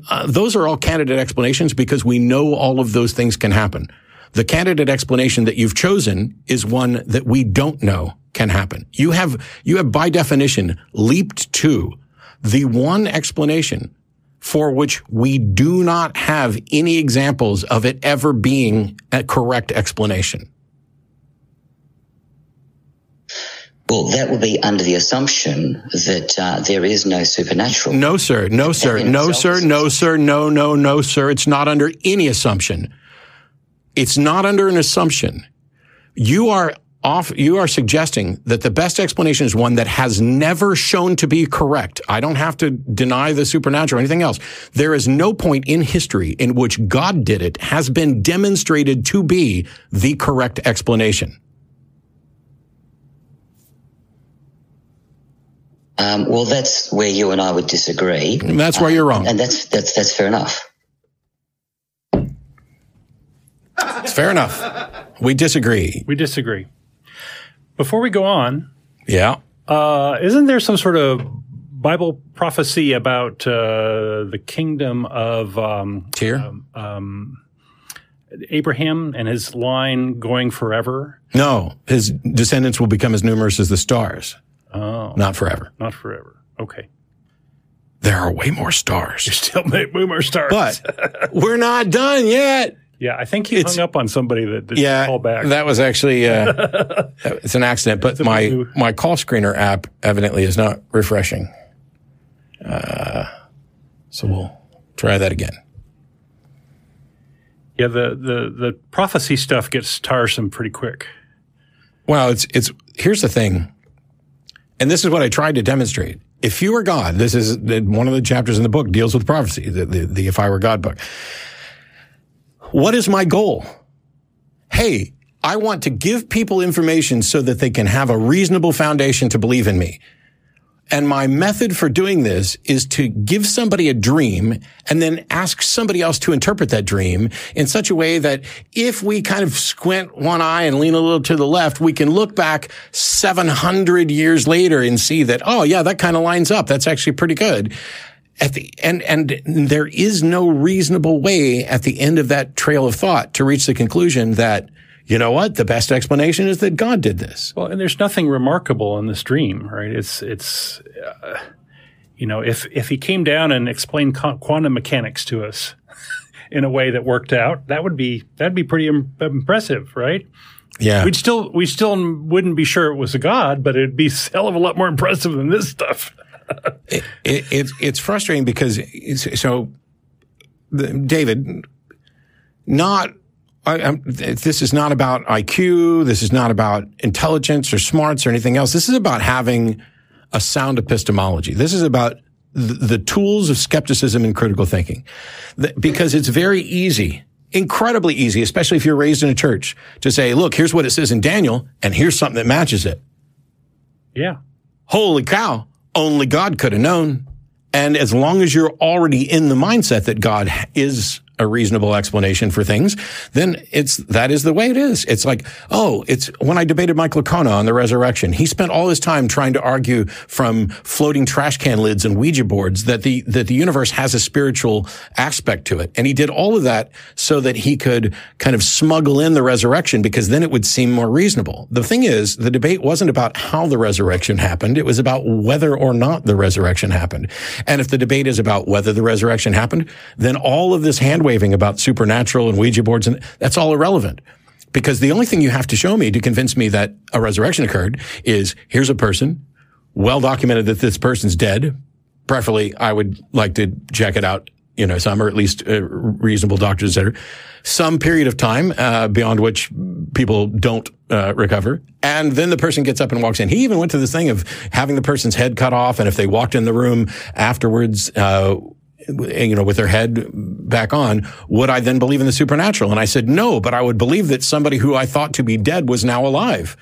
Uh, those are all candidate explanations because we know all of those things can happen. The candidate explanation that you've chosen is one that we don't know can happen. You have, you have by definition leaped to the one explanation for which we do not have any examples of it ever being a correct explanation. Well, that would be under the assumption that uh, there is no supernatural. No, sir. No, sir. No, sir. No, sir. No, no, no, sir. It's not under any assumption. It's not under an assumption. You are off, you are suggesting that the best explanation is one that has never shown to be correct. I don't have to deny the supernatural or anything else. There is no point in history in which God did it has been demonstrated to be the correct explanation. Um, well, that's where you and I would disagree, And that's where you're wrong. and that's that's that's fair enough. It's fair enough. We disagree. We disagree. Before we go on, Yeah. uh, isn't there some sort of Bible prophecy about uh, the kingdom of um, Here? Abraham and his line going forever? No, his descendants will become as numerous as the stars. Oh, Not forever. not forever. Okay. There are way more stars. You still make more stars. But we're not done yet. Yeah, I think you It's- hung up on somebody that did Yeah, call back. that was actually uh, it's an accident. But my my call screener app evidently is not refreshing. Uh, so we'll try that again. yeah, the, the, the prophecy stuff gets tiresome pretty quick. Well, it's it's here's the thing, and this is what I tried to demonstrate. If you were God, this is one of the chapters in the book deals with prophecy, the, the the If I Were God book. What is my goal? Hey, I want to give people information so that they can have a reasonable foundation to believe in me. And my method for doing this is to give somebody a dream and then ask somebody else to interpret that dream in such a way that if we kind of squint one eye and lean a little to the left, we can look back 700 years later and see that, oh yeah, that kind of lines up. That's actually pretty good. At the, and, and there is no reasonable way at the end of that trail of thought to reach the conclusion that, you know what? The best explanation is that God did this. Well, and there's nothing remarkable in this dream, right? It's it's uh, you know, if if he came down and explained quantum mechanics to us in a way that worked out, that would be that'd be pretty Im- impressive, right? Yeah. We'd still we still wouldn't be sure it was a god, but it'd be a hell of a lot more impressive than this stuff. It, it, it's it's frustrating because it's, so the, David, not I, I'm, this is not about IQ. This is not about intelligence or smarts or anything else. This is about having a sound epistemology. This is about the, the tools of skepticism and critical thinking. The- because it's very easy, incredibly easy, especially if you're raised in a church, to say, look, here's what it says in Daniel, and here's something that matches it. Yeah. Holy cow, only God could have known. And as long as you're already in the mindset that God is a reasonable explanation for things, then it's, that is the way it is. It's like, oh, it's when I debated Mike Licona on the resurrection, he spent all his time trying to argue from floating trash can lids and Ouija boards that the, that the universe has a spiritual aspect to it. And he did all of that so that he could kind of smuggle in the resurrection because then it would seem more reasonable. The thing is, the debate wasn't about how the resurrection happened. It was about whether or not the resurrection happened. And if the debate is about whether the resurrection happened, then all of this hand waving about supernatural and Ouija boards and that's all irrelevant. Because the only thing you have to show me to convince me that a resurrection occurred is here's a person, well documented that this person's dead. Preferably, I would like to check it out, you know, some or at least uh, reasonable doctors are some period of time uh, beyond which people don't uh, recover. And then the person gets up and walks in. He even went to this thing of having the person's head cut off. And if they walked in the room afterwards, uh, you know, with their head back on, would I then believe in the supernatural? And I said, no, but I would believe that somebody who I thought to be dead was now alive.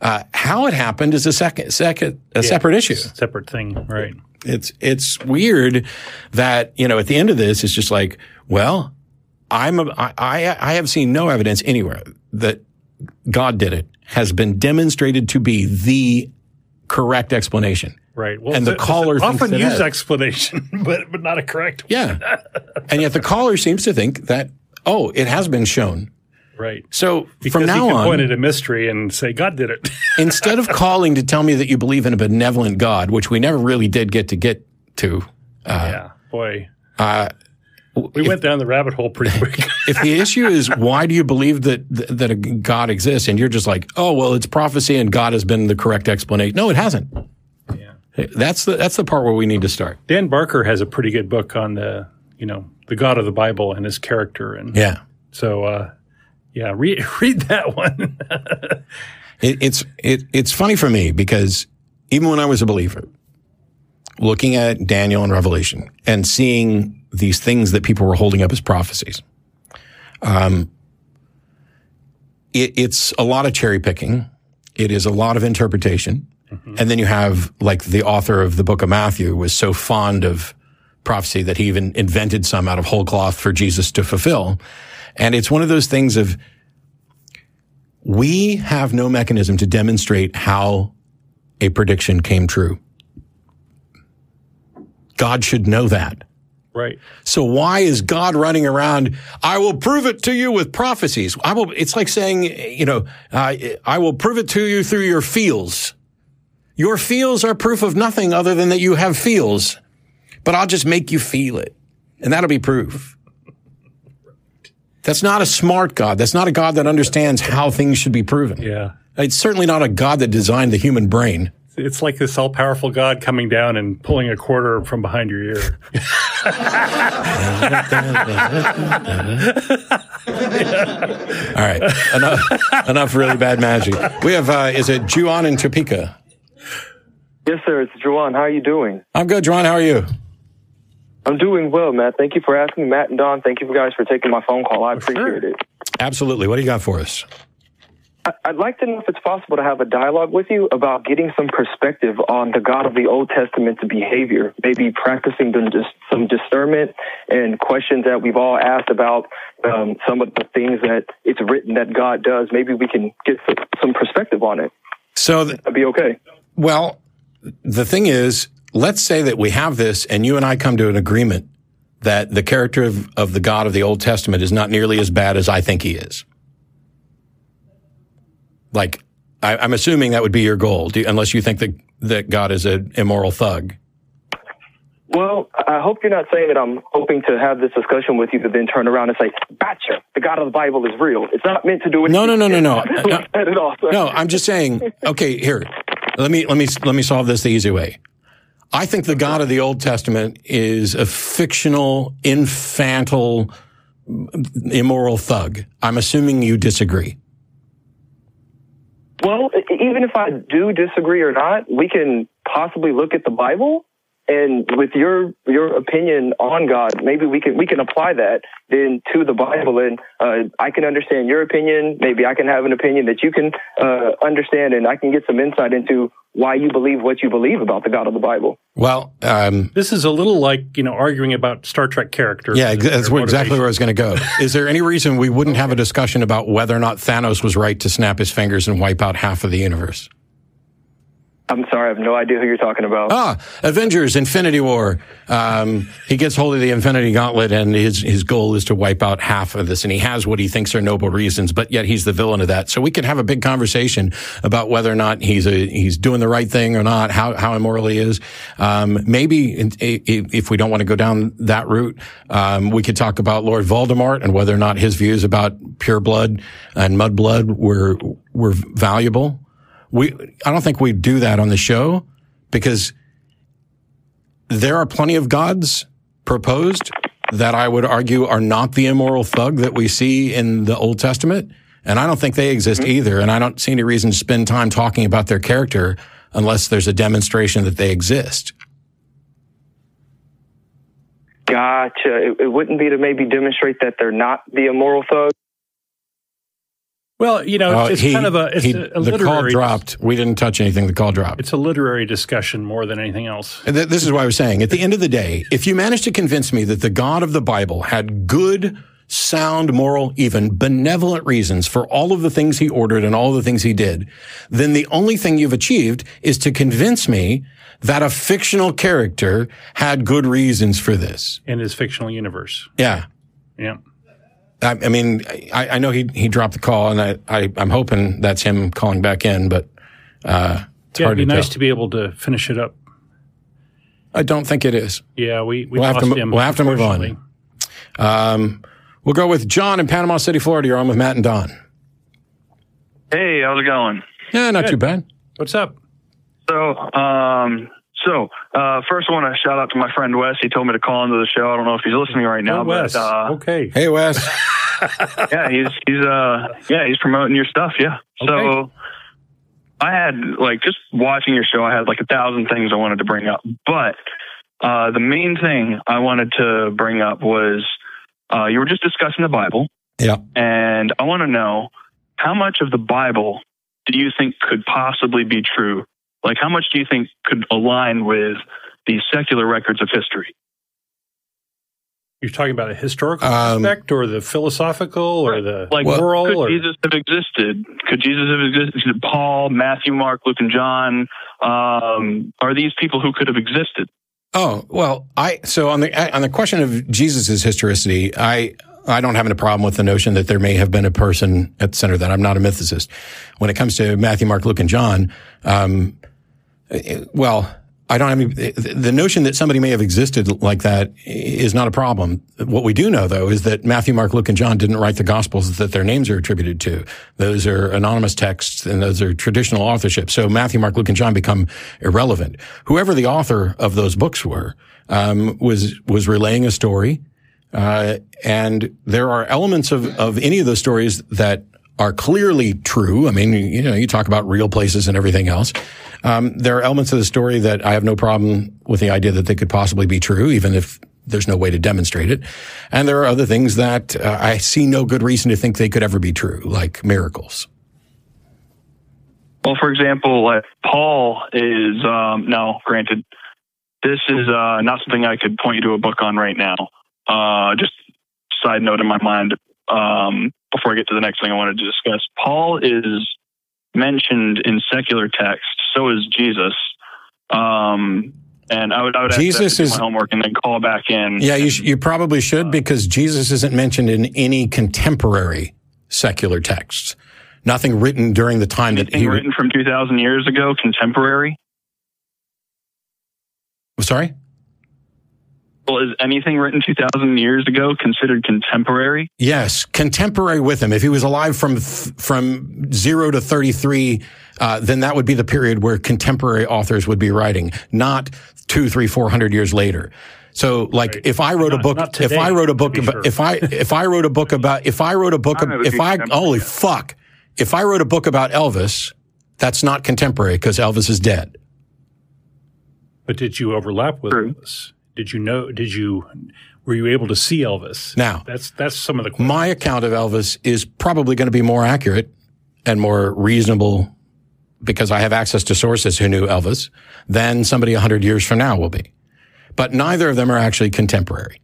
Uh, how it happened is a second, second, a separate issue. Separate thing. Right. It's, it's weird that, you know, at the end of this, it's just like, well, I'm, a, I, I I have seen no evidence anywhere that God did it has been demonstrated to be the correct explanation. Right. Well, And the an caller often used explanation, but but not a correct one. Yeah. and yet the caller seems to think that, oh, it has been shown. Right. So Because from now on, point at a mystery and say God did it. instead of calling to tell me that you believe in a benevolent God, which we never really did get to get to, yeah. Boy. uh, We went down the rabbit hole pretty quick. if the issue is why do you believe that that a God exists, and you're just like, oh well, it's prophecy and God has been the correct explanation. No, it hasn't. That's the that's the part where we need to start. Dan Barker has a pretty good book on the, you know, the God of the Bible and his character. And Yeah, so, uh, yeah, read, read that one. it, it's it, it's funny for me because even when I was a believer, looking at Daniel and Revelation and seeing these things that people were holding up as prophecies, um, it, it's a lot of cherry picking. It is a lot of interpretation. And then you have like the author of the book of Matthew was so fond of prophecy that he even invented some out of whole cloth for Jesus to fulfill. And it's one of those things of we have no mechanism to demonstrate how a prediction came true. God should know that. right. So why is God running around? I will prove it to you with prophecies. I will. It's like saying, you know, uh, I will prove it to you through your feels. Your feels are proof of nothing other than that you have feels, but I'll just make you feel it, and that'll be proof. That's not a smart God. That's not a God that understands how things should be proven. Yeah. It's certainly not a God that designed the human brain. It's like this all powerful God coming down and pulling a quarter from behind your ear. All right, enough, enough really bad magic. We have, uh, is it Juan in Topeka? Yes, sir. It's Juwan. How are you doing? I'm good, Juan. How are you? I'm doing well, Matt. Thank you for asking, Matt and Don. Thank you guys for taking my phone call. I appreciate sure. it. Absolutely. What do you got for us? I- I'd like to know if it's possible to have a dialogue with you about getting some perspective on the God of the Old Testament's behavior, maybe practicing some discernment and questions that we've all asked about um, some of the things that it's written that God does. Maybe we can get some, some perspective on it. So, th- That'd be okay. well, the thing is, let's say that we have this and you and I come to an agreement that the character of, of the God of the Old Testament is not nearly as bad as I think he is. Like, I, I'm assuming that would be your goal, do, unless you think that, that God is an immoral thug. Well, I hope you're not saying that I'm hoping to have this discussion with you to then turn around and say, gotcha, the God of the Bible is real. It's not meant to do No, anything. no, no, no, no. No. at all. No, I'm just saying. Okay, here. Let me let me let me solve this the easy way. I think the God of the Old Testament is a fictional, infantile immoral thug. I'm assuming you disagree. Well, even if I do disagree or not, we can possibly look at the Bible and with your your opinion on God, maybe we can we can apply that then to the Bible, and uh, I can understand your opinion. Maybe I can have an opinion that you can uh, understand, and I can get some insight into why you believe what you believe about the God of the Bible. Well, um, This is a little like you know arguing about Star Trek characters. yeah, that's where, exactly where I was going to go. Is there any reason we wouldn't have a discussion about whether or not Thanos was right to snap his fingers and wipe out half of the universe? I'm sorry, I have no idea who you're talking about. Ah, Avengers, Infinity War. Um, he gets hold of the Infinity Gauntlet, and his his goal is to wipe out half of this. And he has what he thinks are noble reasons, but yet he's the villain of that. So we could have a big conversation about whether or not he's a he's doing the right thing or not, how how immoral he is. Um, maybe if we don't want to go down that route, um, we could talk about Lord Voldemort and whether or not his views about pure blood and mud blood were were valuable. We I don't think we do that on the show because there are plenty of gods proposed that I would argue are not the immoral thug that we see in the Old Testament. And I don't think they exist mm-hmm. either. And I don't see any reason to spend time talking about their character unless there's a demonstration that they exist. Gotcha. It, it wouldn't be to maybe demonstrate that they're not the immoral thug. Well, you know, Uh, it's, it's he- kind of a, it's he- a, a the call literary. dropped. We didn't touch anything. The call dropped. It's a literary discussion more than anything else. And th- this is why I was saying at the end of the day, if you manage to convince me that the God of the Bible had good, sound, moral, even benevolent reasons for all of the things he ordered and all the things he did, then the only thing you've achieved is to convince me that a fictional character had good reasons for this. in his fictional universe. Yeah. Yeah. I, I mean, I, I know he, he dropped the call and I, I, I'm hoping that's him calling back in, but, uh, it's Yeah, hard it'd be to nice tell. to be able to finish it up. I don't think it is. Yeah, we, we We'll have to him. we'll have to move on. Um, we'll go with John in Panama City, Florida. You're on with Matt and Don. Hey, how's it going? Yeah, not Good. too bad. What's up? So, um, so uh, first I want to shout out to my friend Wes. He told me to call into the show. I don't know if he's listening right now, Oh, Wes. but uh, okay. Hey, Wes. yeah, he's he's uh yeah he's promoting your stuff. Yeah. Okay. So I had like just watching your show. I had like a thousand things I wanted to bring up, but uh, the main thing I wanted to bring up was uh, you were just discussing the Bible, yeah. and I want to know how much of the Bible do you think could possibly be true? Like, how much do you think could align with the secular records of history? You're talking about the historical Um, aspect or the philosophical or the Like, Well- moral? could or, Jesus have existed? Could Jesus have existed? Paul, Matthew, Mark, Luke, and John. Um, are these people who could have existed? Oh well, I so on the on the question of Jesus's historicity, I I don't have any problem with the notion that there may have been a person at the center of that. I'm not a mythicist. When it comes to Matthew, Mark, Luke, and John, um, well, I don't have any, the notion that somebody may have existed like that is not a problem. What we do know, though, is that Matthew, Mark, Luke, and John didn't write the Gospels that their names are attributed to. Those are anonymous texts and those are traditional authorship. So Matthew, Mark, Luke, and John become irrelevant. Whoever the author of those books were, um, was, was relaying a story. Uh, and there are elements of, of any of those stories that are clearly true. I mean, you know, you talk about real places and everything else. Um, there are elements of the story that I have no problem with the idea that they could possibly be true, even if there's no way to demonstrate it. And there are other things that uh, I see no good reason to think they could ever be true, like miracles. Well, for example, Paul is um, now granted. This is uh, not something I could point you to a book on right now. Uh, just side note in my mind um, before I get to the next thing I wanted to discuss. Paul is mentioned in secular text. So is Jesus. Um, and I would, I would ask Jesus that to do is- my homework and then call back in. Yeah, you, sh- you probably should because Jesus isn't mentioned in any contemporary secular texts. Nothing written during the time that he. written from 2,000 years ago, contemporary. Sorry. Well, is anything written 2,000 years ago considered contemporary? Yes, contemporary with him. If he was alive from th- from zero to thirty three, uh, then that would be the period where contemporary authors would be writing, not two, three, four hundred years later. So, like, Right. if I wrote a book, not if I wrote a book about, sure. if I if I wrote a book about, if I wrote a book, Time it would if I holy fuck, if I wrote a book about Elvis, that's not contemporary because Elvis is dead. But did you overlap with True. Elvis? Did you know? Did you? Were you able to see Elvis? Now, That's that's some of the questions. my account of Elvis is probably going to be more accurate and more reasonable because I have access to sources who knew Elvis than somebody 100 years from now will be. But neither of them are actually contemporary.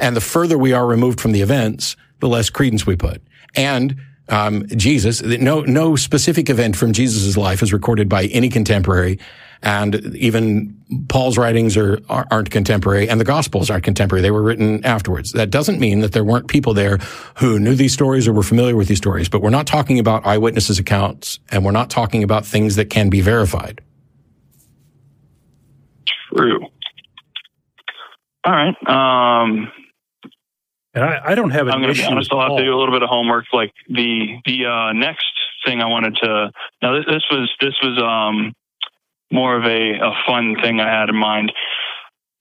And the further we are removed from the events, the less credence we put. And um, Jesus, no, no specific event from Jesus' life is recorded by any contemporary. And even Paul's writings are, aren't contemporary and the gospels aren't contemporary. They were written afterwards. That doesn't mean that there weren't people there who knew these stories or were familiar with these stories, but we're not talking about eyewitnesses accounts and we're not talking about things that can be verified. True. All right. Um, and I, I don't have an I'm going to issue. be honest. with I'll have to do a little bit of homework. Like the the uh, next thing I wanted to. Now this, this was this was um, more of a, a fun thing I had in mind.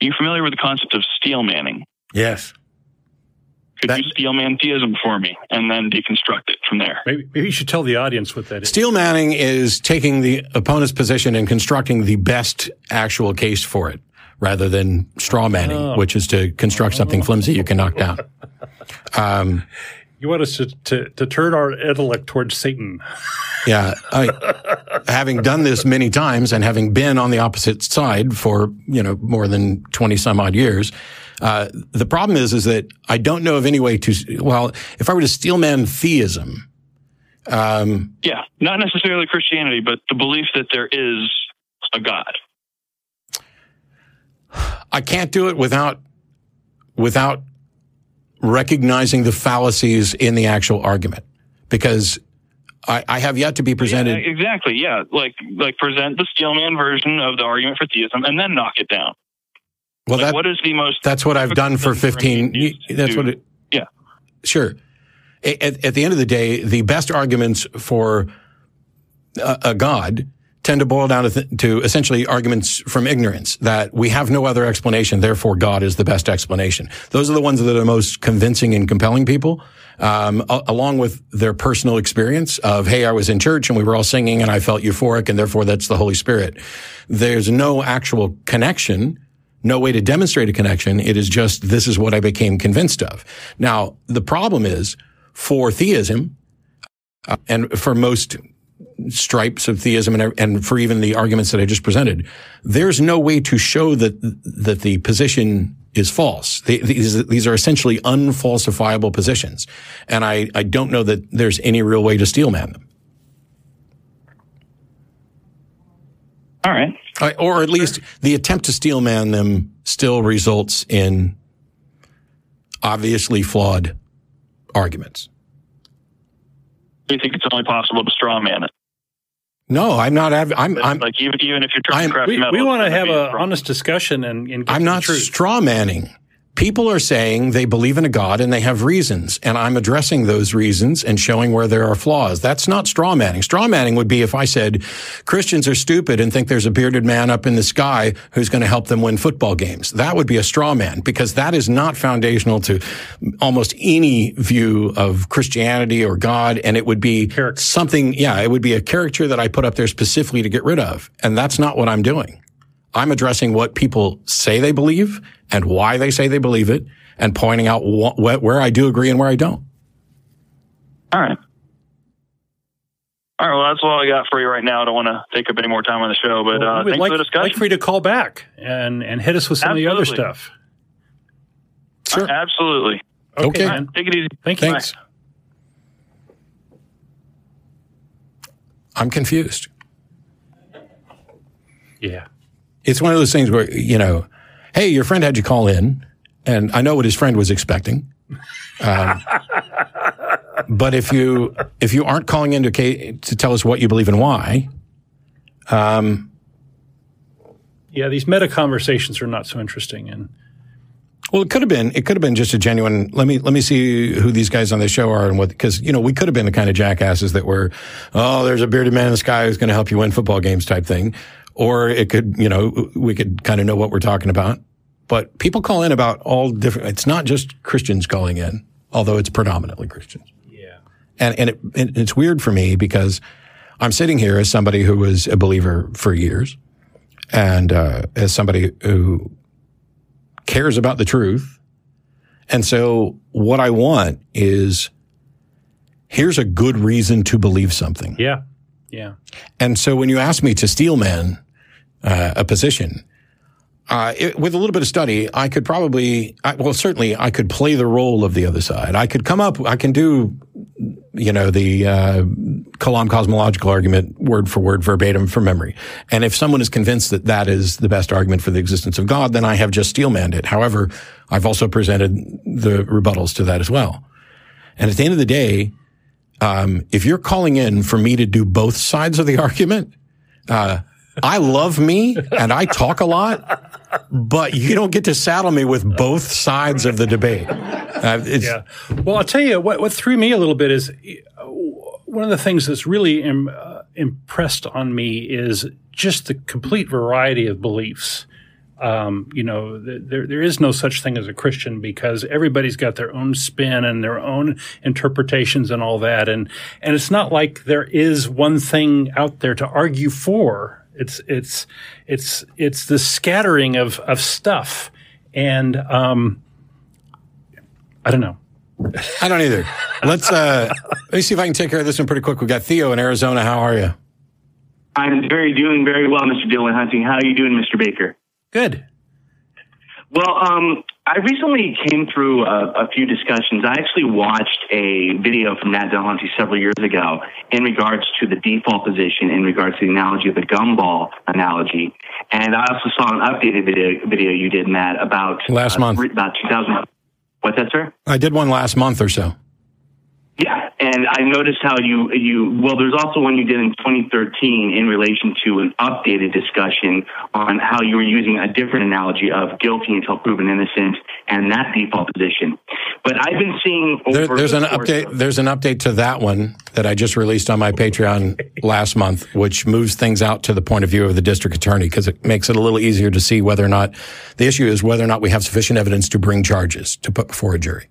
Are you familiar with the concept of steel manning? Yes. Could That- you steel man theism for me and then deconstruct it from there? Maybe, maybe you should tell the audience what that is. Steel manning is taking the opponent's position and constructing the best actual case for it rather than straw manning, Oh. which is to construct something flimsy you can knock down. Um, You want us to, to, to turn our intellect towards Satan. yeah. I, having done this many times and having been on the opposite side for, you know, more than 20 some odd years, uh, the problem is, is that I don't know of any way to, well, if I were to steel man theism, um, Yeah, not necessarily Christianity, but the belief that there is a God. I can't do it without without recognizing the fallacies in the actual argument because I, I have yet to be presented. Yeah, exactly. Yeah, like like present the Steelman version of the argument for theism and then knock it down. well, Like, that, what is the most? that's what I've done for 15. for That's to what it. Yeah. Sure. At, at the end of the day, the best arguments for a, a God tend to boil down to, th- to essentially arguments from ignorance that we have no other explanation, therefore God is the best explanation. Those are the ones that are the most convincing and compelling people, um, a- along with their personal experience of, hey, I was in church and we were all singing and I felt euphoric and therefore that's the Holy Spirit. There's no actual connection no way to demonstrate a connection. It is just, this is what I became convinced of. Now, the problem is for theism, uh, and for most stripes of theism and, and for even the arguments that I just presented, there's no way to show that, that the position is false. The- These, these are essentially unfalsifiable positions. And I, I don't know that there's any real way to steelman them. All right. Uh, Or at least the attempt to steelman them still results in obviously flawed arguments. Do you think it's only possible to straw man it? No, I'm not. adv- I'm. I'm. like even even if you're trying I'm- to craft We, metal, we it's want to have be an honest discussion and, and get I'm to not the truth. straw manning. People are saying they believe in a God and they have reasons, and I'm addressing those reasons and showing where there are flaws. That's not straw manning. Straw manning would be if I said Christians are stupid and think there's a bearded man up in the sky who's going to help them win football games. That would be a straw man because that is not foundational to almost any view of Christianity or God, and it would be Caricature. something. Yeah, it would be a caricature that I put up there specifically to get rid of, and that's not what I'm doing. I'm addressing what people say they believe and why they say they believe it and pointing out wh- wh- where I do agree and where I don't. All right. All right. Well, that's all I got for you right now. I don't want to take up any more time on the show, but Well, uh, we thanks like, for the discussion. like for you to call back and, and hit us with some of the other stuff. Sure. Absolutely. Okay. man. Take it easy. Thank you. Thanks. I'm confused. Yeah. It's one of those things where, you know, hey, your friend had you call in, and I know what his friend was expecting. Um, but if you if you aren't calling in to, to tell us what you believe and why, um, Yeah, these meta conversations are not so interesting. And Well, it could have been. It could have been just a genuine. Let me let me see who these guys on the show are and what. Because you know we could have been the kind of jackasses that were, oh, there's a bearded man in the sky who's going to help you win football games type thing, or it could, you know, we could kind of know what we're talking about. But people call in about all different. It's not just Christians calling in, although it's predominantly Christians. Yeah. And and it, it, it's weird for me because I'm sitting here as somebody who was a believer for years, and uh, as somebody who cares about the truth. And so, what I want is here's a good reason to believe something. Yeah. Yeah. And so when you ask me to steelman uh, a position, uh, it, with a little bit of study, I could probably, I, well, certainly I could play the role of the other side. I could come up, I can do, you know, the uh, Kalam cosmological argument word for word, verbatim from memory. And if someone is convinced that that is the best argument for the existence of God, then I have just steelmanned it. However, I've also presented the rebuttals to that as well. And at the end of the day, um, if you're calling in for me to do both sides of the argument, uh, I love me and I talk a lot, but you don't get to saddle me with both sides of the debate. Uh, Yeah. Well, I'll tell you what, what threw me a little bit is one of the things that's really Im, uh, impressed on me is just the complete variety of beliefs. Um, you know, th- there, there is no such thing as a Christian because everybody's got their own spin and their own interpretations and all that. And, and it's not like there is one thing out there to argue for. It's, it's, it's, it's the scattering of, of stuff. And, um, I don't know. I don't either. Let's, uh, let me see if I can take care of this one pretty quick. We got Theo in Arizona. How are you? I'm very doing very well, Mr. Dillahunty. How are you doing, Mr. Baker? Good. Well, um, I recently came through a, a few discussions. I actually watched a video from Matt Dillahunty several years ago in regards to the default position, in regards to the analogy of the gumball analogy. And I also saw an updated video, video you did, Matt, about Last uh, month. about 2000. What's that, sir? I did one last month or so. Yeah, and I noticed how you you well. There's also one you did in 2013 in relation to an updated discussion on how you were using a different analogy of guilty until proven innocent and that default position. But I've been seeing over There, there's the an update. of- There's an update to that one that I just released on my Patreon last month, which moves things out to the point of view of the district attorney because it makes it a little easier to see whether or not the issue is whether or not we have sufficient evidence to bring charges to put before a jury.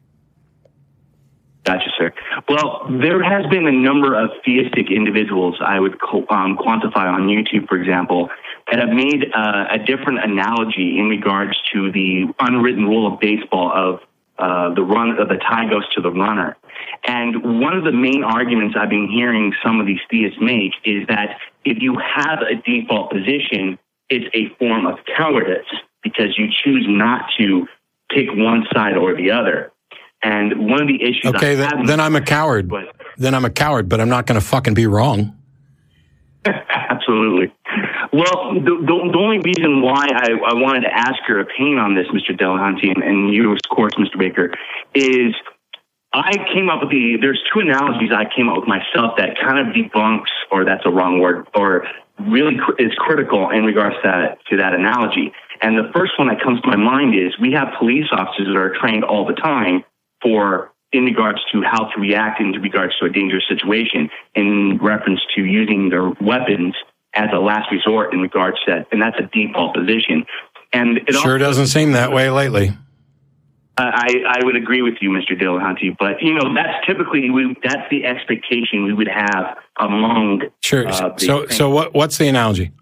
Gotcha, sir. Well, there has been a number of theistic individuals I would um, quantify on YouTube, for example, that have made uh, a different analogy in regards to the unwritten rule of baseball of uh, the run of the tie goes to the runner. And one of the main arguments I've been hearing some of these theists make is that if you have a default position, it's a form of cowardice because you choose not to pick one side or the other. And one of the issues Okay, then, then I'm a coward. But- Then I'm a coward, but I'm not going to fucking be wrong. Absolutely. Well, the, the, the only reason why I, I wanted to ask your opinion on this, Mr. Dillahunty, and, and you, of course, Mr. Baker, is I came up with the, there's two analogies I came up with myself that kind of debunks, or that's a wrong word, or really is critical in regards to that, to that analogy. And the first one that comes to my mind is we have police officers that are trained all the time for in regards to how to react in regards to a dangerous situation in reference to using their weapons as a last resort in regards to that. And that's a default position. And it Sure also, doesn't seem that way lately. I, I would agree with you, Mr. Dillahunty, but you know, that's typically, we, that's the expectation we would have among, Sure. uh, so, so what? What's the analogy?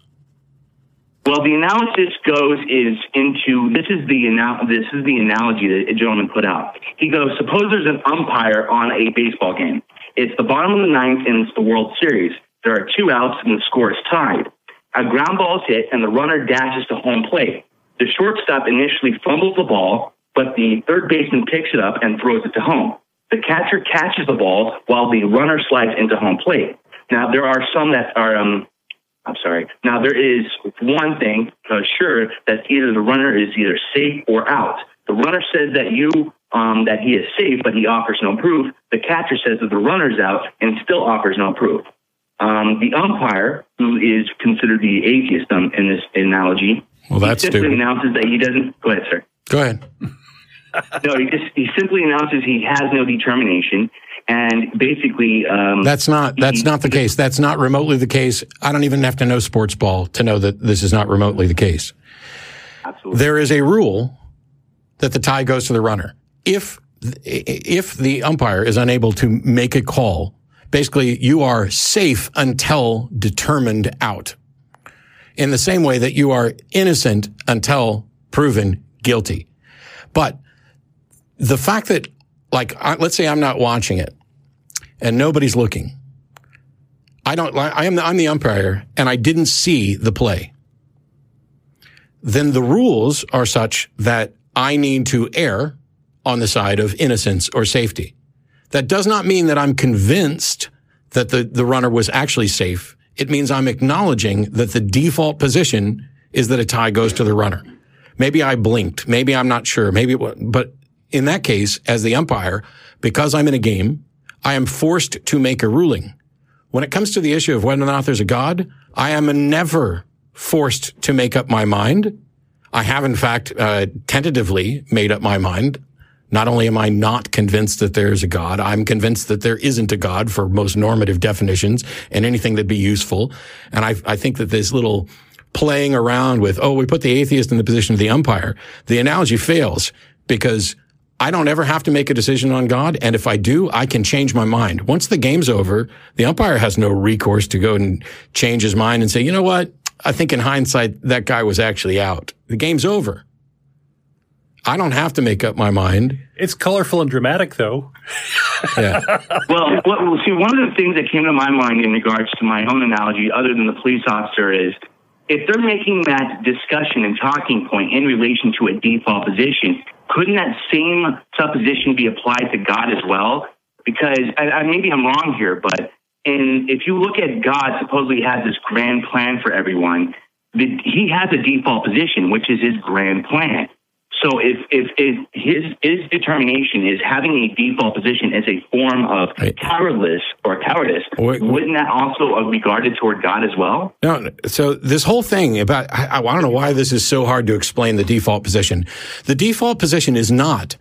Well, the analysis goes is into this is the this is the analogy that a gentleman put out. He goes, suppose there's an umpire on a baseball game. It's the bottom of the ninth and it's the World Series. There are two outs and the score is tied. A ground ball is hit and the runner dashes to home plate. The shortstop initially fumbles the ball, but the third baseman picks it up and throws it to home. The catcher catches the ball while the runner slides into home plate. Now there are some that are um, I'm sorry. Now there is one thing uh, sure that either the runner is either safe or out. The runner says that you um, that he is safe, but he offers no proof. The catcher says that the runner's out and still offers no proof. Um, the umpire, who is considered the atheist um, in this analogy, Well, that's he simply stupid. announces that he doesn't. Go ahead, sir. Go ahead. No, he just he simply announces he has no determination, and basically um, That's not that's not the case. That's not remotely the case. I don't even have to know sports ball to know that this is not remotely the case. absolutely There is a rule that the tie goes to the runner. If if the umpire is unable to make a call, basically you are safe until determined out. In the same way that you are innocent until proven guilty. But the fact that, like, let's say I'm not watching it and nobody's looking. I don't, I am the, I'm the umpire and I didn't see the play. Then the rules are such that I need to err on the side of innocence or safety. That does not mean that I'm convinced that the, the runner was actually safe. It means I'm acknowledging that the default position is that a tie goes to the runner. Maybe I blinked. Maybe I'm not sure. Maybe, it but in that case, as the umpire, because I'm in a game, I am forced to make a ruling. When it comes to the issue of whether or not there's a God, I am never forced to make up my mind. I have, in fact, uh, tentatively made up my mind. Not only am I not convinced that there's a God, I'm convinced that there isn't a God for most normative definitions and anything that'd be useful. And I, I think that this little playing around with, oh, we put the atheist in the position of the umpire, the analogy fails because I don't ever have to make a decision on God. And if I do, I can change my mind. Once the game's over, the umpire has no recourse to go and change his mind and say, you know what? I think in hindsight, that guy was actually out. The game's over. I don't have to make up my mind. It's colorful and dramatic, though. Yeah. Well, well, see, one of the things that came to my mind in regards to my own analogy, other than the police officer, is if they're making that discussion and talking point in relation to a default position, couldn't that same supposition be applied to God as well? Because I, I, maybe I'm wrong here, but in, if you look at God, supposedly has this grand plan for everyone. The, he has a default position, which is his grand plan. So if, if, if his, his determination is having a default position as a form of Right. cowardice or cowardice, wouldn't that also be regarded toward God as well? No, so this whole thing about, I, I don't know why this is so hard to explain the default position. The default position is not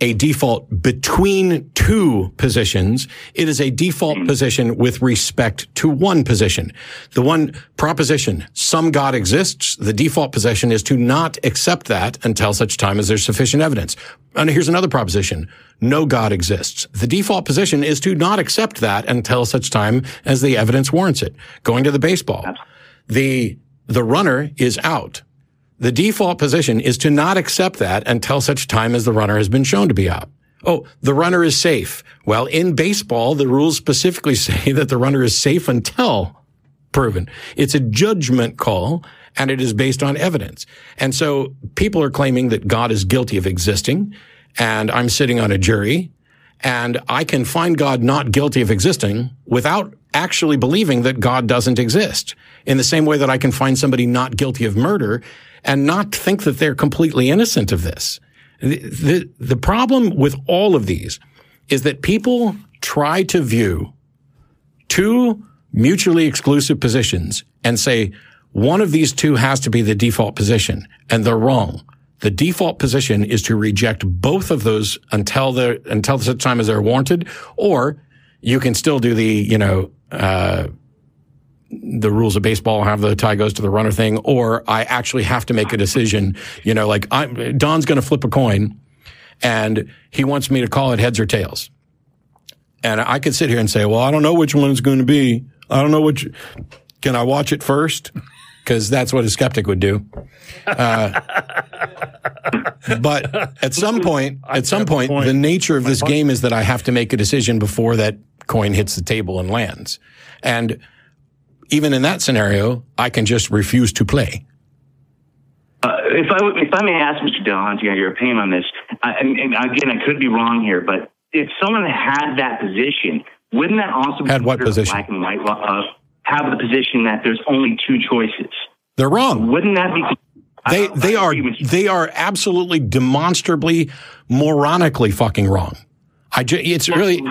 a default between two positions. It is a default hmm. position with respect to one position. The one proposition, some God exists, the default position is to not accept that until such time as there's sufficient evidence. And here's another proposition. No God exists. The default position is to not accept that until such time as the evidence warrants it. Going to the baseball. The, the runner is out. The default position is to not accept that until such time as the runner has been shown to be out. Oh, the runner is safe. Well, in baseball, the rules specifically say that the runner is safe until proven. It's a judgment call and it is based on evidence. And so people are claiming that God is guilty of existing and I'm sitting on a jury and I can find God not guilty of existing without actually believing that God doesn't exist. In the same way that I can find somebody not guilty of murder and not think that they're completely innocent of this. The, the, the problem with all of these is that people try to view two mutually exclusive positions and say one of these two has to be the default position and they're wrong. The default position is to reject both of those until the until such time as they're warranted, or you can still do the you know uh, the rules of baseball have the tie goes to the runner thing, or I actually have to make a decision. You know, like I'm, Don's going to flip a coin, and he wants me to call it heads or tails. And I could sit here and say, well, I don't know which one it's going to be. I don't know which. Can I watch it first? Because that's what a skeptic would do. Uh, but at some point, at some point, point. the nature of this game is that I have to make a decision before that coin hits the table and lands. And even in that scenario, I can just refuse to play. Uh, if I if I may ask Mr. Dillahunty your opinion on this, I, and and again, I could be wrong here, but if someone had that position, wouldn't that also be Had what position? black and white? Uh, have the position that there's only two choices. They're wrong. Wouldn't that be? They they are you. they are absolutely demonstrably moronically fucking wrong. I ju- it's really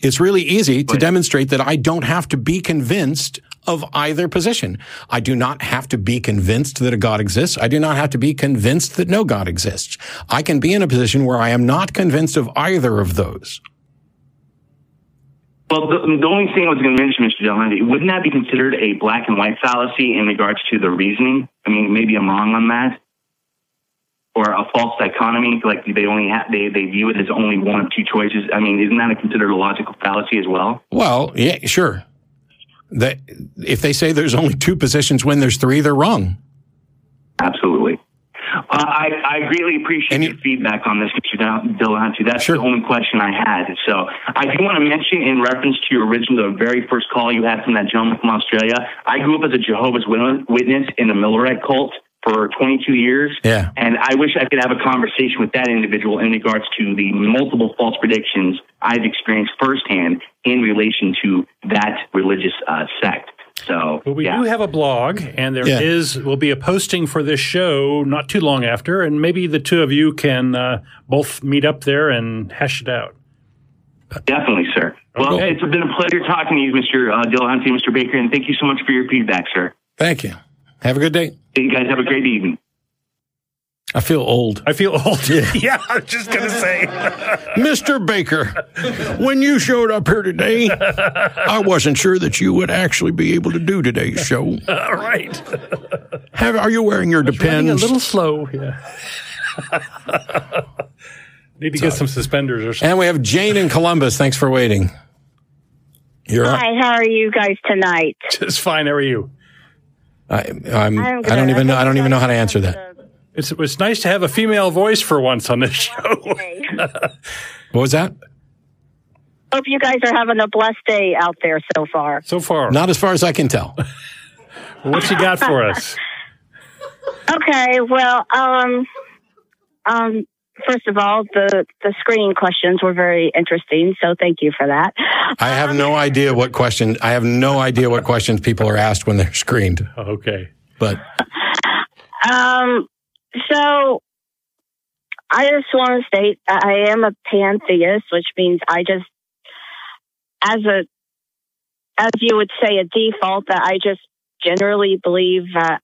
it's really easy to demonstrate that I don't have to be convinced of either position. I do not have to be convinced that a God exists. I do not have to be convinced that no God exists. I can be in a position where I am not convinced of either of those. Well, the, the only thing I was going to mention, Mr. Dillahunty, wouldn't that be considered a black and white fallacy in regards to the reasoning? I mean, maybe I'm wrong on that. Or a false dichotomy, like they only have they they view it as only one of two choices. I mean, isn't that considered a logical fallacy as well? Well, yeah, sure. That if they say there's only two positions when there's three, they're wrong. Absolutely. Uh, I, I greatly appreciate And your you- feedback on this, Mr. Del- Dillahunty. That's Sure. the only question I had. So I do want to mention, in reference to your original, the very first call you had from that gentleman from Australia, I grew up as a Jehovah's Witness in the Millerite cult for 22 years. Yeah. And I wish I could have a conversation with that individual in regards to the multiple false predictions I've experienced firsthand in relation to that religious uh, sect. So, But we yeah. do have a blog, and there is Yeah. will be a posting for this show not too long after, and maybe the two of you can uh, both meet up there and hash it out. Definitely, sir. Well, Okay. it's been a pleasure talking to you, Mr. Uh, Dillahunty, Mr. Baker, and thank you so much for your feedback, sir. Thank you. Have a good day. You guys have a great evening. I feel old. I feel old. Yeah, I was just gonna say. Mr. Baker, when you showed up here today, I wasn't sure that you would actually be able to do today's show. All right, Have, are you wearing your running a depends? little slow. Yeah. Need to get some suspenders or something. And we have Jane in Columbus. Thanks for waiting. You're on. Hi, how are you guys tonight? Just fine. How are you? I, I'm, I'm I good. don't even know. I don't even know how to answer that. the- It's it's nice to have a female voice for once on this show. What was that? Hope you guys are having a blessed day out there so far. so far, Not as far as I can tell. what you got for us? Okay, well, um, um, first of all, the the screening questions were very interesting, so thank you for that. I have no idea what question. I have no idea what questions people are asked when they're screened. Okay. But Um, so I just want to state that I am a pantheist, which means I just, as a, as you would say, a default, that I just generally believe that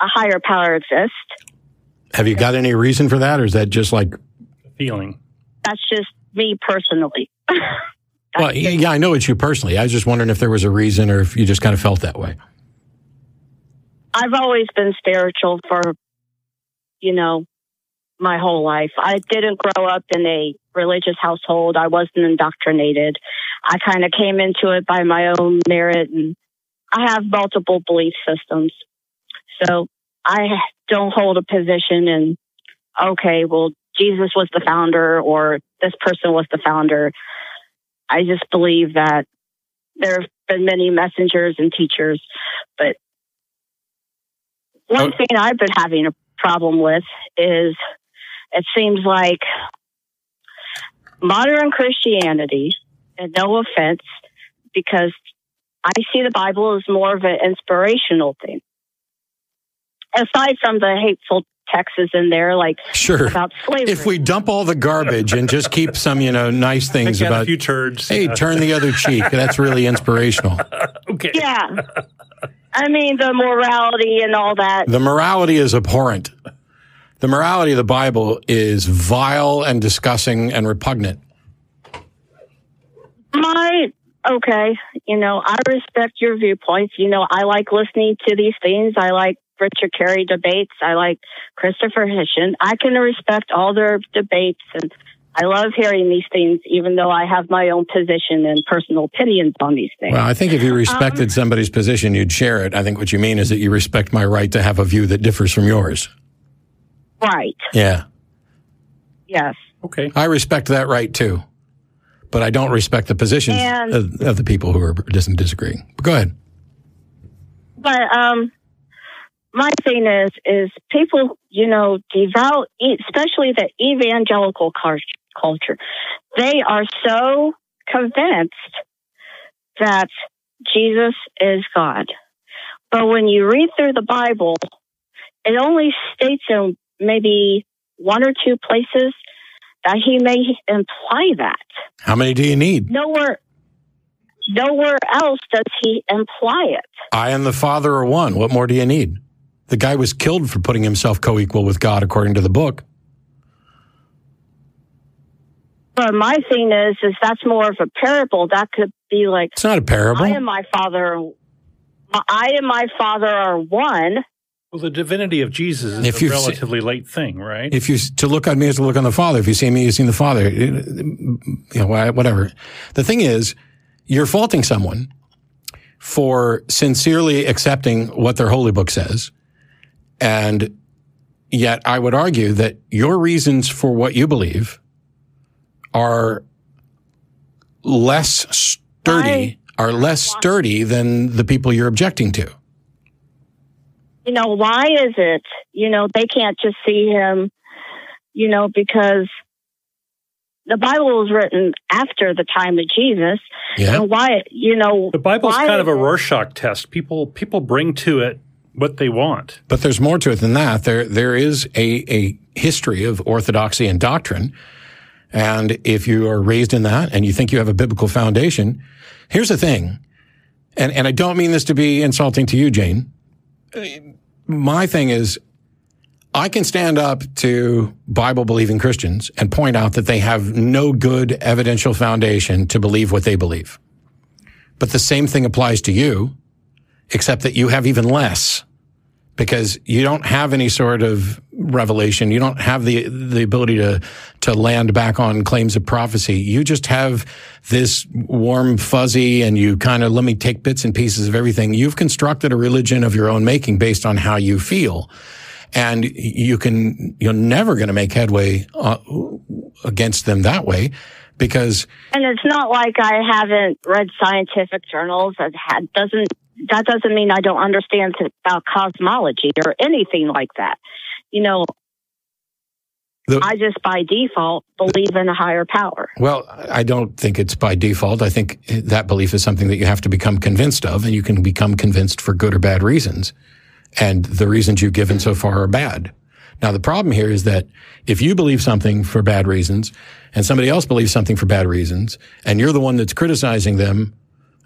a higher power exists. Have you got any reason for that, or is that just like? Feeling. That's just me personally. Well, yeah, I know it's you personally. I was just wondering if there was a reason, or if you just kind of felt that way. I've always been spiritual for, you know, my whole life. I didn't grow up in a religious household. I wasn't indoctrinated. I kind of came into it by my own merit and I have multiple belief systems. So I don't hold a position in, okay, well, Jesus was the founder or this person was the founder. I just believe that there have been many messengers and teachers, but one Oh. thing I've been having a problem with is it seems like modern Christianity, and no offense, because I see the Bible as more of an inspirational thing. Aside from the hateful texts in there, like Sure. about slavery. If we dump all the garbage and just keep some, you know, nice things Got a about, few turds. hey, Uh, turn the other cheek. That's really inspirational. okay. yeah. I mean, the morality and all that. The morality is abhorrent. The morality of the Bible is vile and disgusting and repugnant. My okay, you know, I respect your viewpoints. You know, I like listening to these things. I like Richard Carrier debates. I like Christopher Hitchen. I can respect all their debates and I love hearing these things, even though I have my own position and personal opinions on these things. Well, I think if you respected um, somebody's position, you'd share it. I think what you mean is that you respect my right to have a view that differs from yours. right. Yeah. Yes. Okay. I respect that right too. But I don't respect the positions And- of, of the people who are dis- disagreeing. But go ahead. But um, my thing is, is people, you know, devout, especially the evangelical culture, they are so convinced that Jesus is God. But when you read through the Bible, it only states in maybe one or two places he may imply that. How many do you need? Nowhere, nowhere else does he imply it. I and the Father are one. What more do you need? The guy was killed for putting himself co equal with God, according to the book. But my thing is, is that's more of a parable. That could be like, It's not a parable. I and my father, I and my father are one. Well, the divinity of Jesus is If a you've se- relatively late thing, right? If you to look on me is to look on the Father. If you see me, you see the Father. You know, whatever. The thing is, you're faulting someone for sincerely accepting what their holy book says, and yet I would argue that your reasons for what you believe are less sturdy, are less sturdy than the people you're objecting to. You know, why is it, you know, they can't just see him, you know, because the Bible was written after the time of Jesus. Yeah. And why, you know, the Bible's why kind of a is Rorschach test. People people bring to it what they want. But there's more to it than that. There, there is a, a history of orthodoxy and doctrine. And if you are raised in that and you think you have a biblical foundation, here's the thing. And, and I don't mean this to be insulting to you, Jane. My thing is, I can stand up to Bible believing Christians and point out that they have no good evidential foundation to believe what they believe. But the same thing applies to you, except that you have even less because you don't have any sort of revelation. You don't have the the ability to to land back on claims of prophecy. You just have this warm fuzzy, and you kind of let me take bits and pieces of everything. You've constructed a religion of your own making based on how you feel, and you can you're never going to make headway uh, against them that way because And it's not like I haven't read scientific journals. That had, doesn't that doesn't mean I don't understand about cosmology or anything like that. You know, The- I just by default believe in a higher power. Well, I don't think it's by default. I think that belief is something that you have to become convinced of, and you can become convinced for good or bad reasons. And the reasons you've given so far are bad. Now, the problem here is that if you believe something for bad reasons, and somebody else believes something for bad reasons, and you're the one that's criticizing them,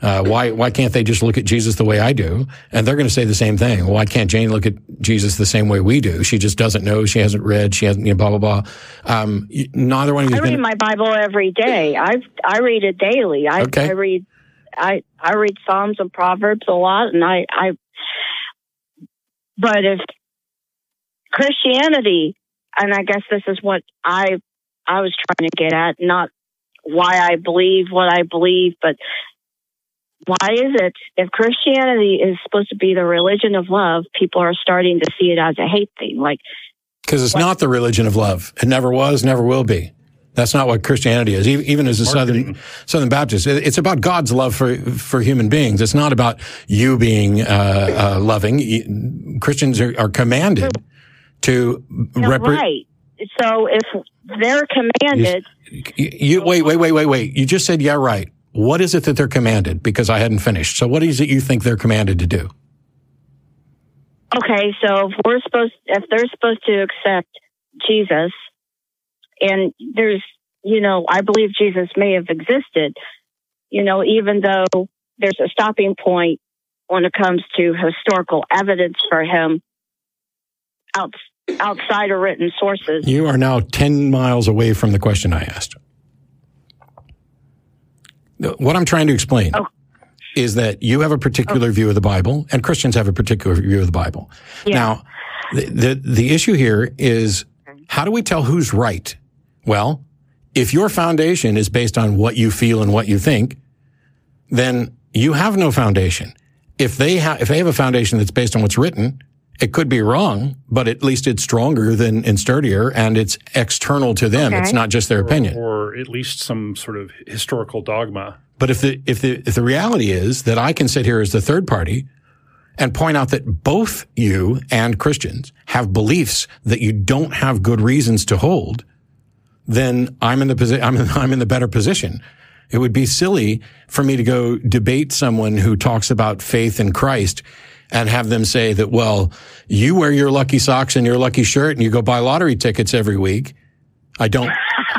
uh, why why can't they just look at Jesus the way I do? And they're going to say the same thing. Why can't Jane look at Jesus the same way we do? She just doesn't know. She hasn't read. She hasn't. You know, blah blah blah. Um, neither one of you. I read my Bible every day. I I read it daily. I, Okay. I read I I read Psalms and Proverbs a lot, and I I. But if Christianity, and I guess this is what I I was trying to get at, not why I believe what I believe, but why is it if Christianity is supposed to be the religion of love, people are starting to see it as a hate thing? Like Because it's not the religion of love. It never was, never will be. That's not what Christianity is. E- Even as a Southern Southern Baptist, it's about God's love for for human beings. It's not about you being uh, uh, loving. Christians are, are commanded to No, repre- right. So if they're commanded, You, you wait, wait, wait, wait, wait. You just said yeah, right. What is it that they're commanded? Because I hadn't finished. So what is it you think they're commanded to do? okay, so if we're supposed, if they're supposed to accept Jesus, and there's, you know, I believe Jesus may have existed, you know, even though there's a stopping point when it comes to historical evidence for him out, outside of written sources. You are now 10 miles away from the question I asked. What I'm trying to explain Oh. is that you have a particular oh. view of the Bible and Christians have a particular view of the Bible. Yeah. Now, the, the, the issue here is how do we tell who's right? Well, if your foundation is based on what you feel and what you think, then you have no foundation. If they have, if they have a foundation that's based on what's written, it could be wrong, but at least it's stronger than and sturdier, and it's external to them. It's not just their opinion. or at least some sort of historical dogma. But if the if the if the reality is that I can sit here as the third party and point out that both you and Christians have beliefs that you don't have good reasons to hold, then I'm in the position. I'm in, I'm in the better position. It would be silly for me to go debate someone who talks about faith in Christ and have them say that, well, you wear your lucky socks and your lucky shirt and you go buy lottery tickets every week. I don't,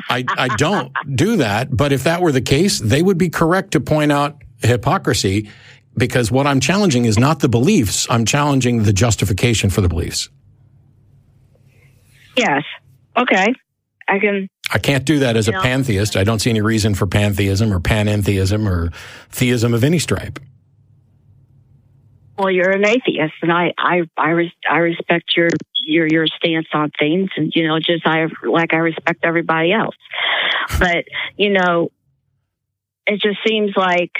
I, I don't do that. But if that were the case, they would be correct to point out hypocrisy because what I'm challenging is not the beliefs. I'm challenging the justification for the beliefs. Yes. Okay. I can. I can't do that as a pantheist. I don't see any reason for pantheism or panentheism or theism of any stripe. Well, you're an atheist, and I I I, res- I respect your your your stance on things, and you know, just I like I respect everybody else. But you know, it just seems like,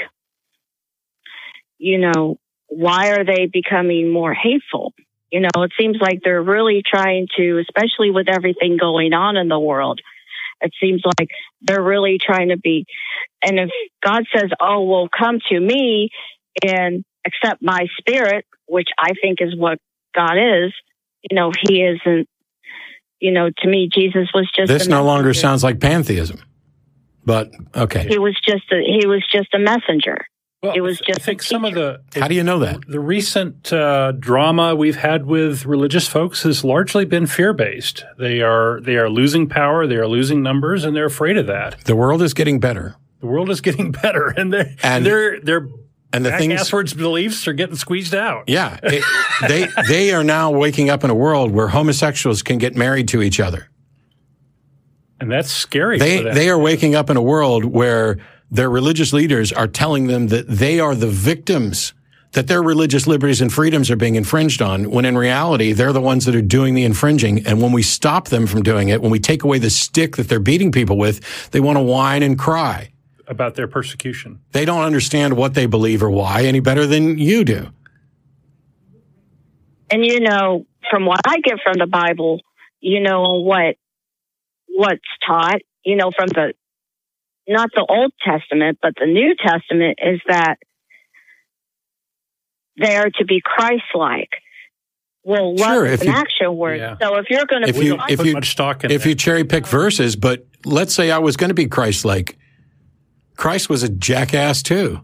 you know, why are they becoming more hateful? You know, it seems like they're really trying to, especially with everything going on in the world. It seems like they're really trying to be, and if God says, "Oh, well, come to me and accept my spirit," which I think is what God is, you know, He isn't. You know, to me, Jesus was just. This a no longer sounds like pantheism. But okay. He was just a, he was just a messenger. Well, It was just a think some of the How do you know that? the recent uh, drama we've had with religious folks has largely been fear based. They are they are losing power, they are losing numbers, and they're afraid of that. The world is getting better. The world is getting better, and their And- their their And the things beliefs are getting squeezed out. Yeah, it- they they are now waking up in a world where homosexuals can get married to each other. and that's scary. They for them. they are waking up in a world where their religious leaders are telling them that they are the victims, that their religious liberties and freedoms are being infringed on, when in reality they're the ones that are doing the infringing. And when we stop them from doing it, when we take away the stick that they're beating people with, they want to whine and cry. About their persecution. They don't understand what they believe or why any better than you do. And you know, from what I get from the Bible, you know what what's taught, you know, from the not the Old Testament, but the New Testament is that they are to be Christ-like. Well, love Sure, is if an you- action word. Yeah. So if you're going to If be you- if you- much stock in if that. you cherry pick verses, but let's say I was going to be Christ like. Christ was a jackass too.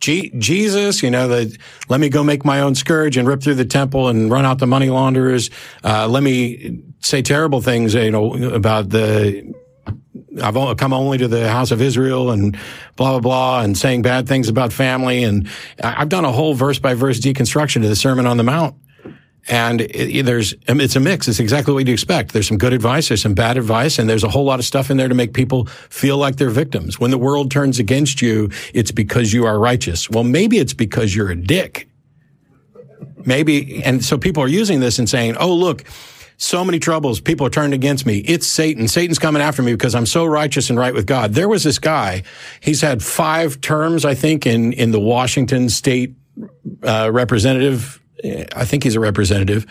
Je- Jesus, you know, the let me go make my own scourge and rip through the temple and run out the money launderers. Uh, let me say terrible things, you know, about the. I've come only to the house of Israel and blah blah blah, and saying bad things about family, and I've done a whole verse by verse deconstruction to the Sermon on the Mount. And it, it- there's, it's a mix. It's exactly what you'd expect. There's some good advice. There's some bad advice. And there's a whole lot of stuff in there to make people feel like they're victims. When the world turns against you, it's because you are righteous. Well, maybe it's because you're a dick. Maybe. And so people are using this and saying, Oh, look, so many troubles. People are turned against me. It's Satan. Satan's coming after me because I'm so righteous and right with God. There was this guy. He's had five terms, I think, in, in the Washington state, uh, representative. I think he's a representative.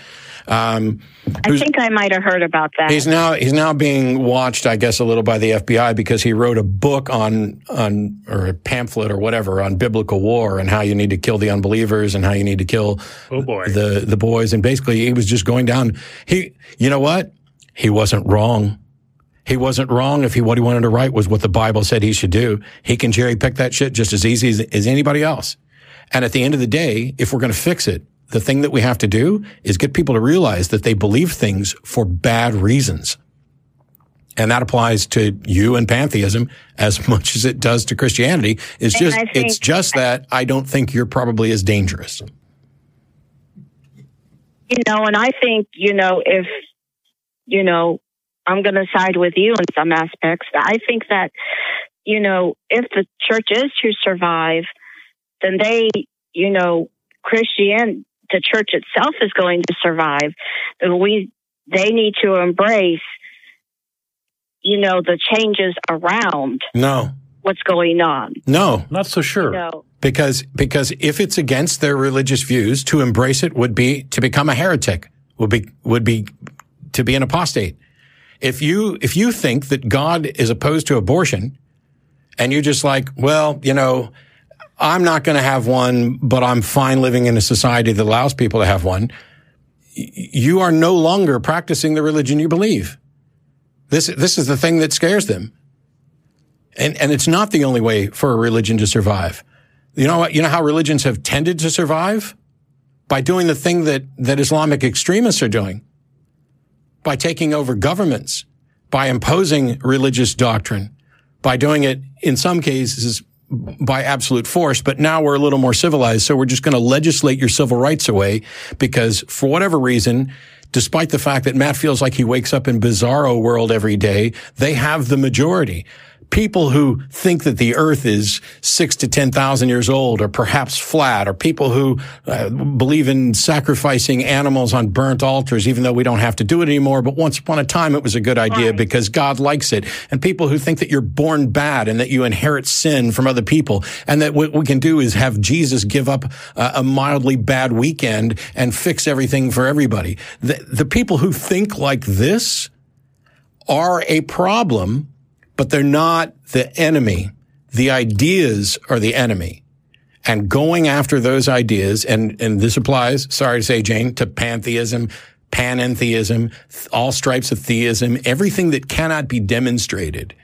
Um, I think I might have heard about that. He's now he's now being watched, I guess, a little by the FBI because he wrote a book on on or a pamphlet or whatever on biblical war and how you need to kill the unbelievers and how you need to kill Oh, boy. the the boys and basically he was just going down. He, you know what? He wasn't wrong. He wasn't wrong if he what he wanted to write was what the Bible said he should do. He can cherry pick that shit just as easy as, as anybody else. And at the end of the day, if we're going to fix it, the thing that we have to do is get people to realize that they believe things for bad reasons. And that applies to you and pantheism as much as it does to Christianity. It's And just it's just that I don't think you're probably as dangerous. you know, and I think, you know, if, you know, I'm going to side with you in some aspects. I think that, you know, if the church is to survive, then they, you know, Christian, the church itself is going to survive. Then we, they need to embrace, you know, the changes around No, what's going on. no, Not so sure. You know, because, because if it's against their religious views, to embrace it would be to become a heretic, would be, would be to be an apostate. If you, if you think that God is opposed to abortion and you're just like, well, you know, I'm not going to have one, but I'm fine living in a society that allows people to have one. You are no longer practicing the religion you believe. This, this is the thing that scares them. And, and it's not the only way for a religion to survive. You know what? You know how religions have tended to survive? By doing the thing that, that Islamic extremists are doing. By taking over governments. By imposing religious doctrine. By doing it, in some cases, by absolute force, but now we're a little more civilized. So we're just going to legislate your civil rights away because for whatever reason, despite the fact that Matt feels like he wakes up in bizarro world every day, they have the majority. People who think that the earth is six to 10,000 years old or perhaps flat or people who uh, believe in sacrificing animals on burnt altars, even though we don't have to do it anymore. But once upon a time, it was a good idea Right. because God likes it. And people who think that you're born bad and that you inherit sin from other people and that what we can do is have Jesus give up uh, a mildly bad weekend and fix everything for everybody. The, the people who think like this are a problem, but they're not the enemy. The ideas are the enemy. And going after those ideas, and, and this applies, sorry to say, Jane, to pantheism, panentheism, th- all stripes of theism, everything that cannot be demonstrated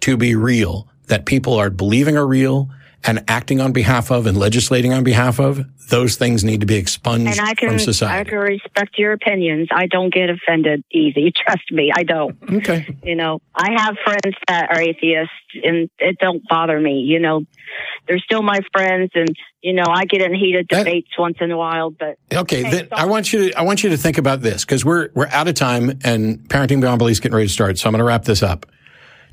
to be real, that people are believing are real and acting on behalf of and legislating on behalf of, those things need to be expunged And I can from I can respect your opinions. I don't get offended easy. Trust me, I don't. Okay. You know, I have friends that are atheists, and it don't bother me. You know, they're still my friends, and you know, I get in heated That- debates once in a while. But Okay, Okay, then so- I want you to I want you to think about this because we're we're out of time and parenting beyond belief's getting ready to start. So I'm going to wrap this up.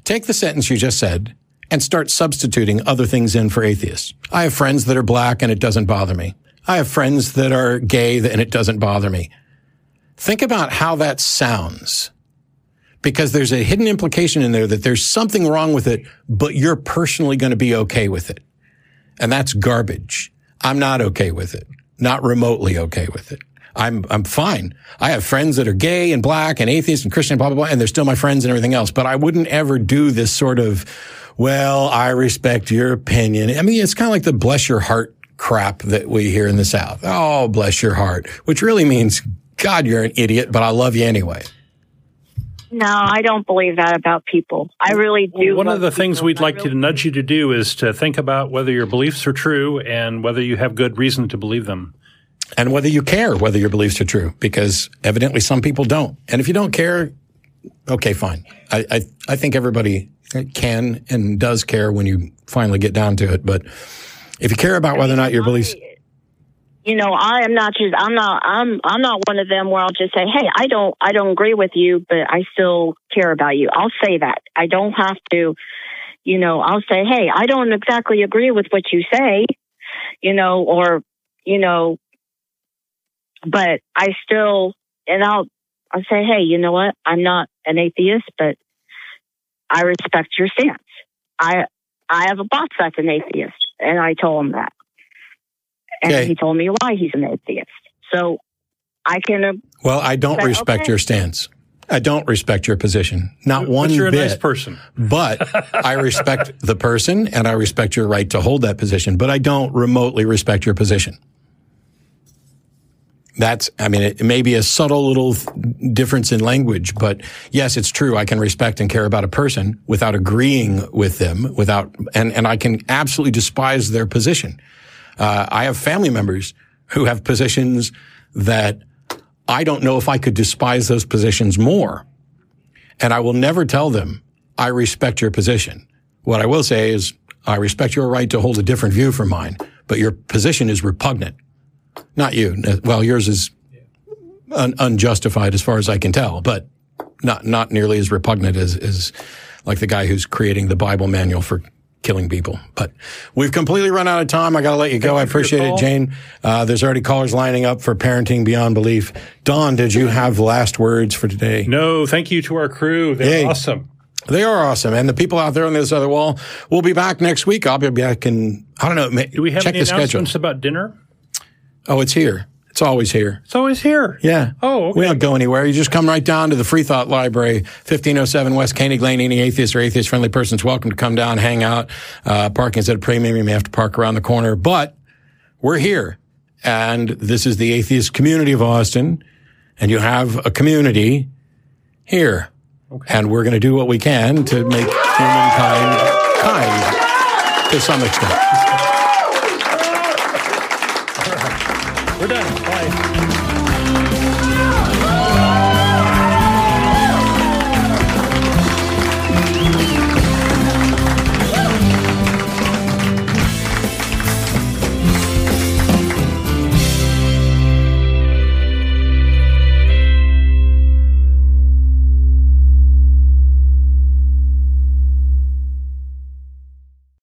Take the sentence you just said and start substituting other things in for atheists. I have friends that are black and it doesn't bother me. I have friends that are gay and it doesn't bother me. Think about how that sounds. Because there's a hidden implication in there that there's something wrong with it, but you're personally going to be okay with it. And that's garbage. I'm not okay with it. Not remotely okay with it. I'm, I'm fine. I have friends that are gay and black and atheist and Christian, blah, blah, blah, and they're still my friends and everything else. But I wouldn't ever do this sort of, well, I respect your opinion. I mean, it's kind of like the bless your heart crap that we hear in the South. Oh, bless your heart, which really means, God, you're an idiot, but I love you anyway. no, I don't believe that about people. I really do. One of the things we'd like really- to nudge you to do is to think about whether your beliefs are true and whether you have good reason to believe them. and whether you care whether your beliefs are true, because evidently some people don't. And if you don't care, okay, fine. I, I, I think everybody Uh, can and does care when you finally get down to it. But if you care about whether or not your beliefs, you know, I am not just I'm not I'm I'm not one of them where I'll just say, "Hey, I don't I don't agree with you, but I still care about you." I'll say that. I don't have to, you know, I'll say, "Hey, I don't exactly agree with what you say." You know, or you know, but I still and I'll I'll say, "Hey, you know what? I'm not an atheist, but I respect your stance." I I have a boss that's an atheist, and I told him that and Okay. he told me why he's an atheist. So I can. Uh, well, I don't But, respect okay. your stance. I don't respect your position. Not one but you're a bit. nice person. but I respect the person and I respect your right to hold that position, but I don't remotely respect your position. That's, I mean, it, it may be a subtle little difference in language, but yes, it's true. I can respect and care about a person without agreeing with them, without, and, and I can absolutely despise their position. Uh, I have family members who have positions that I don't know if I could despise those positions more. And I will never tell them, I respect your position. What I will say is, I respect your right to hold a different view from mine, but your position is repugnant. Not you. Well, yours is un- unjustified as far as I can tell, but not, not nearly as repugnant as, as like the guy who's creating the Bible manual for killing people. But we've completely run out of time. I got to let you go. I for your appreciate it. Jane. Uh, there's already callers lining up for parenting beyond belief. Don, did you have last words for today? No, thank you to our crew. They're Yay. awesome. They are awesome. And the people out there on this other wall, we'll be back next week. I'll be back in, I don't know, Do we have check any the schedule. announcements about dinner? Oh, it's here. It's always here. It's always here. Yeah. Oh, okay. We don't go anywhere. You just come right down to the Free Thought Library, 1507 West Koenig Lane. Any atheist or atheist friendly person's welcome to come down, hang out. Uh, parking's at a premium. You may have to park around the corner, but we're here. And this is the atheist community of Austin. And you have a community here. And we're going to do what we can to make humankind kind to some extent.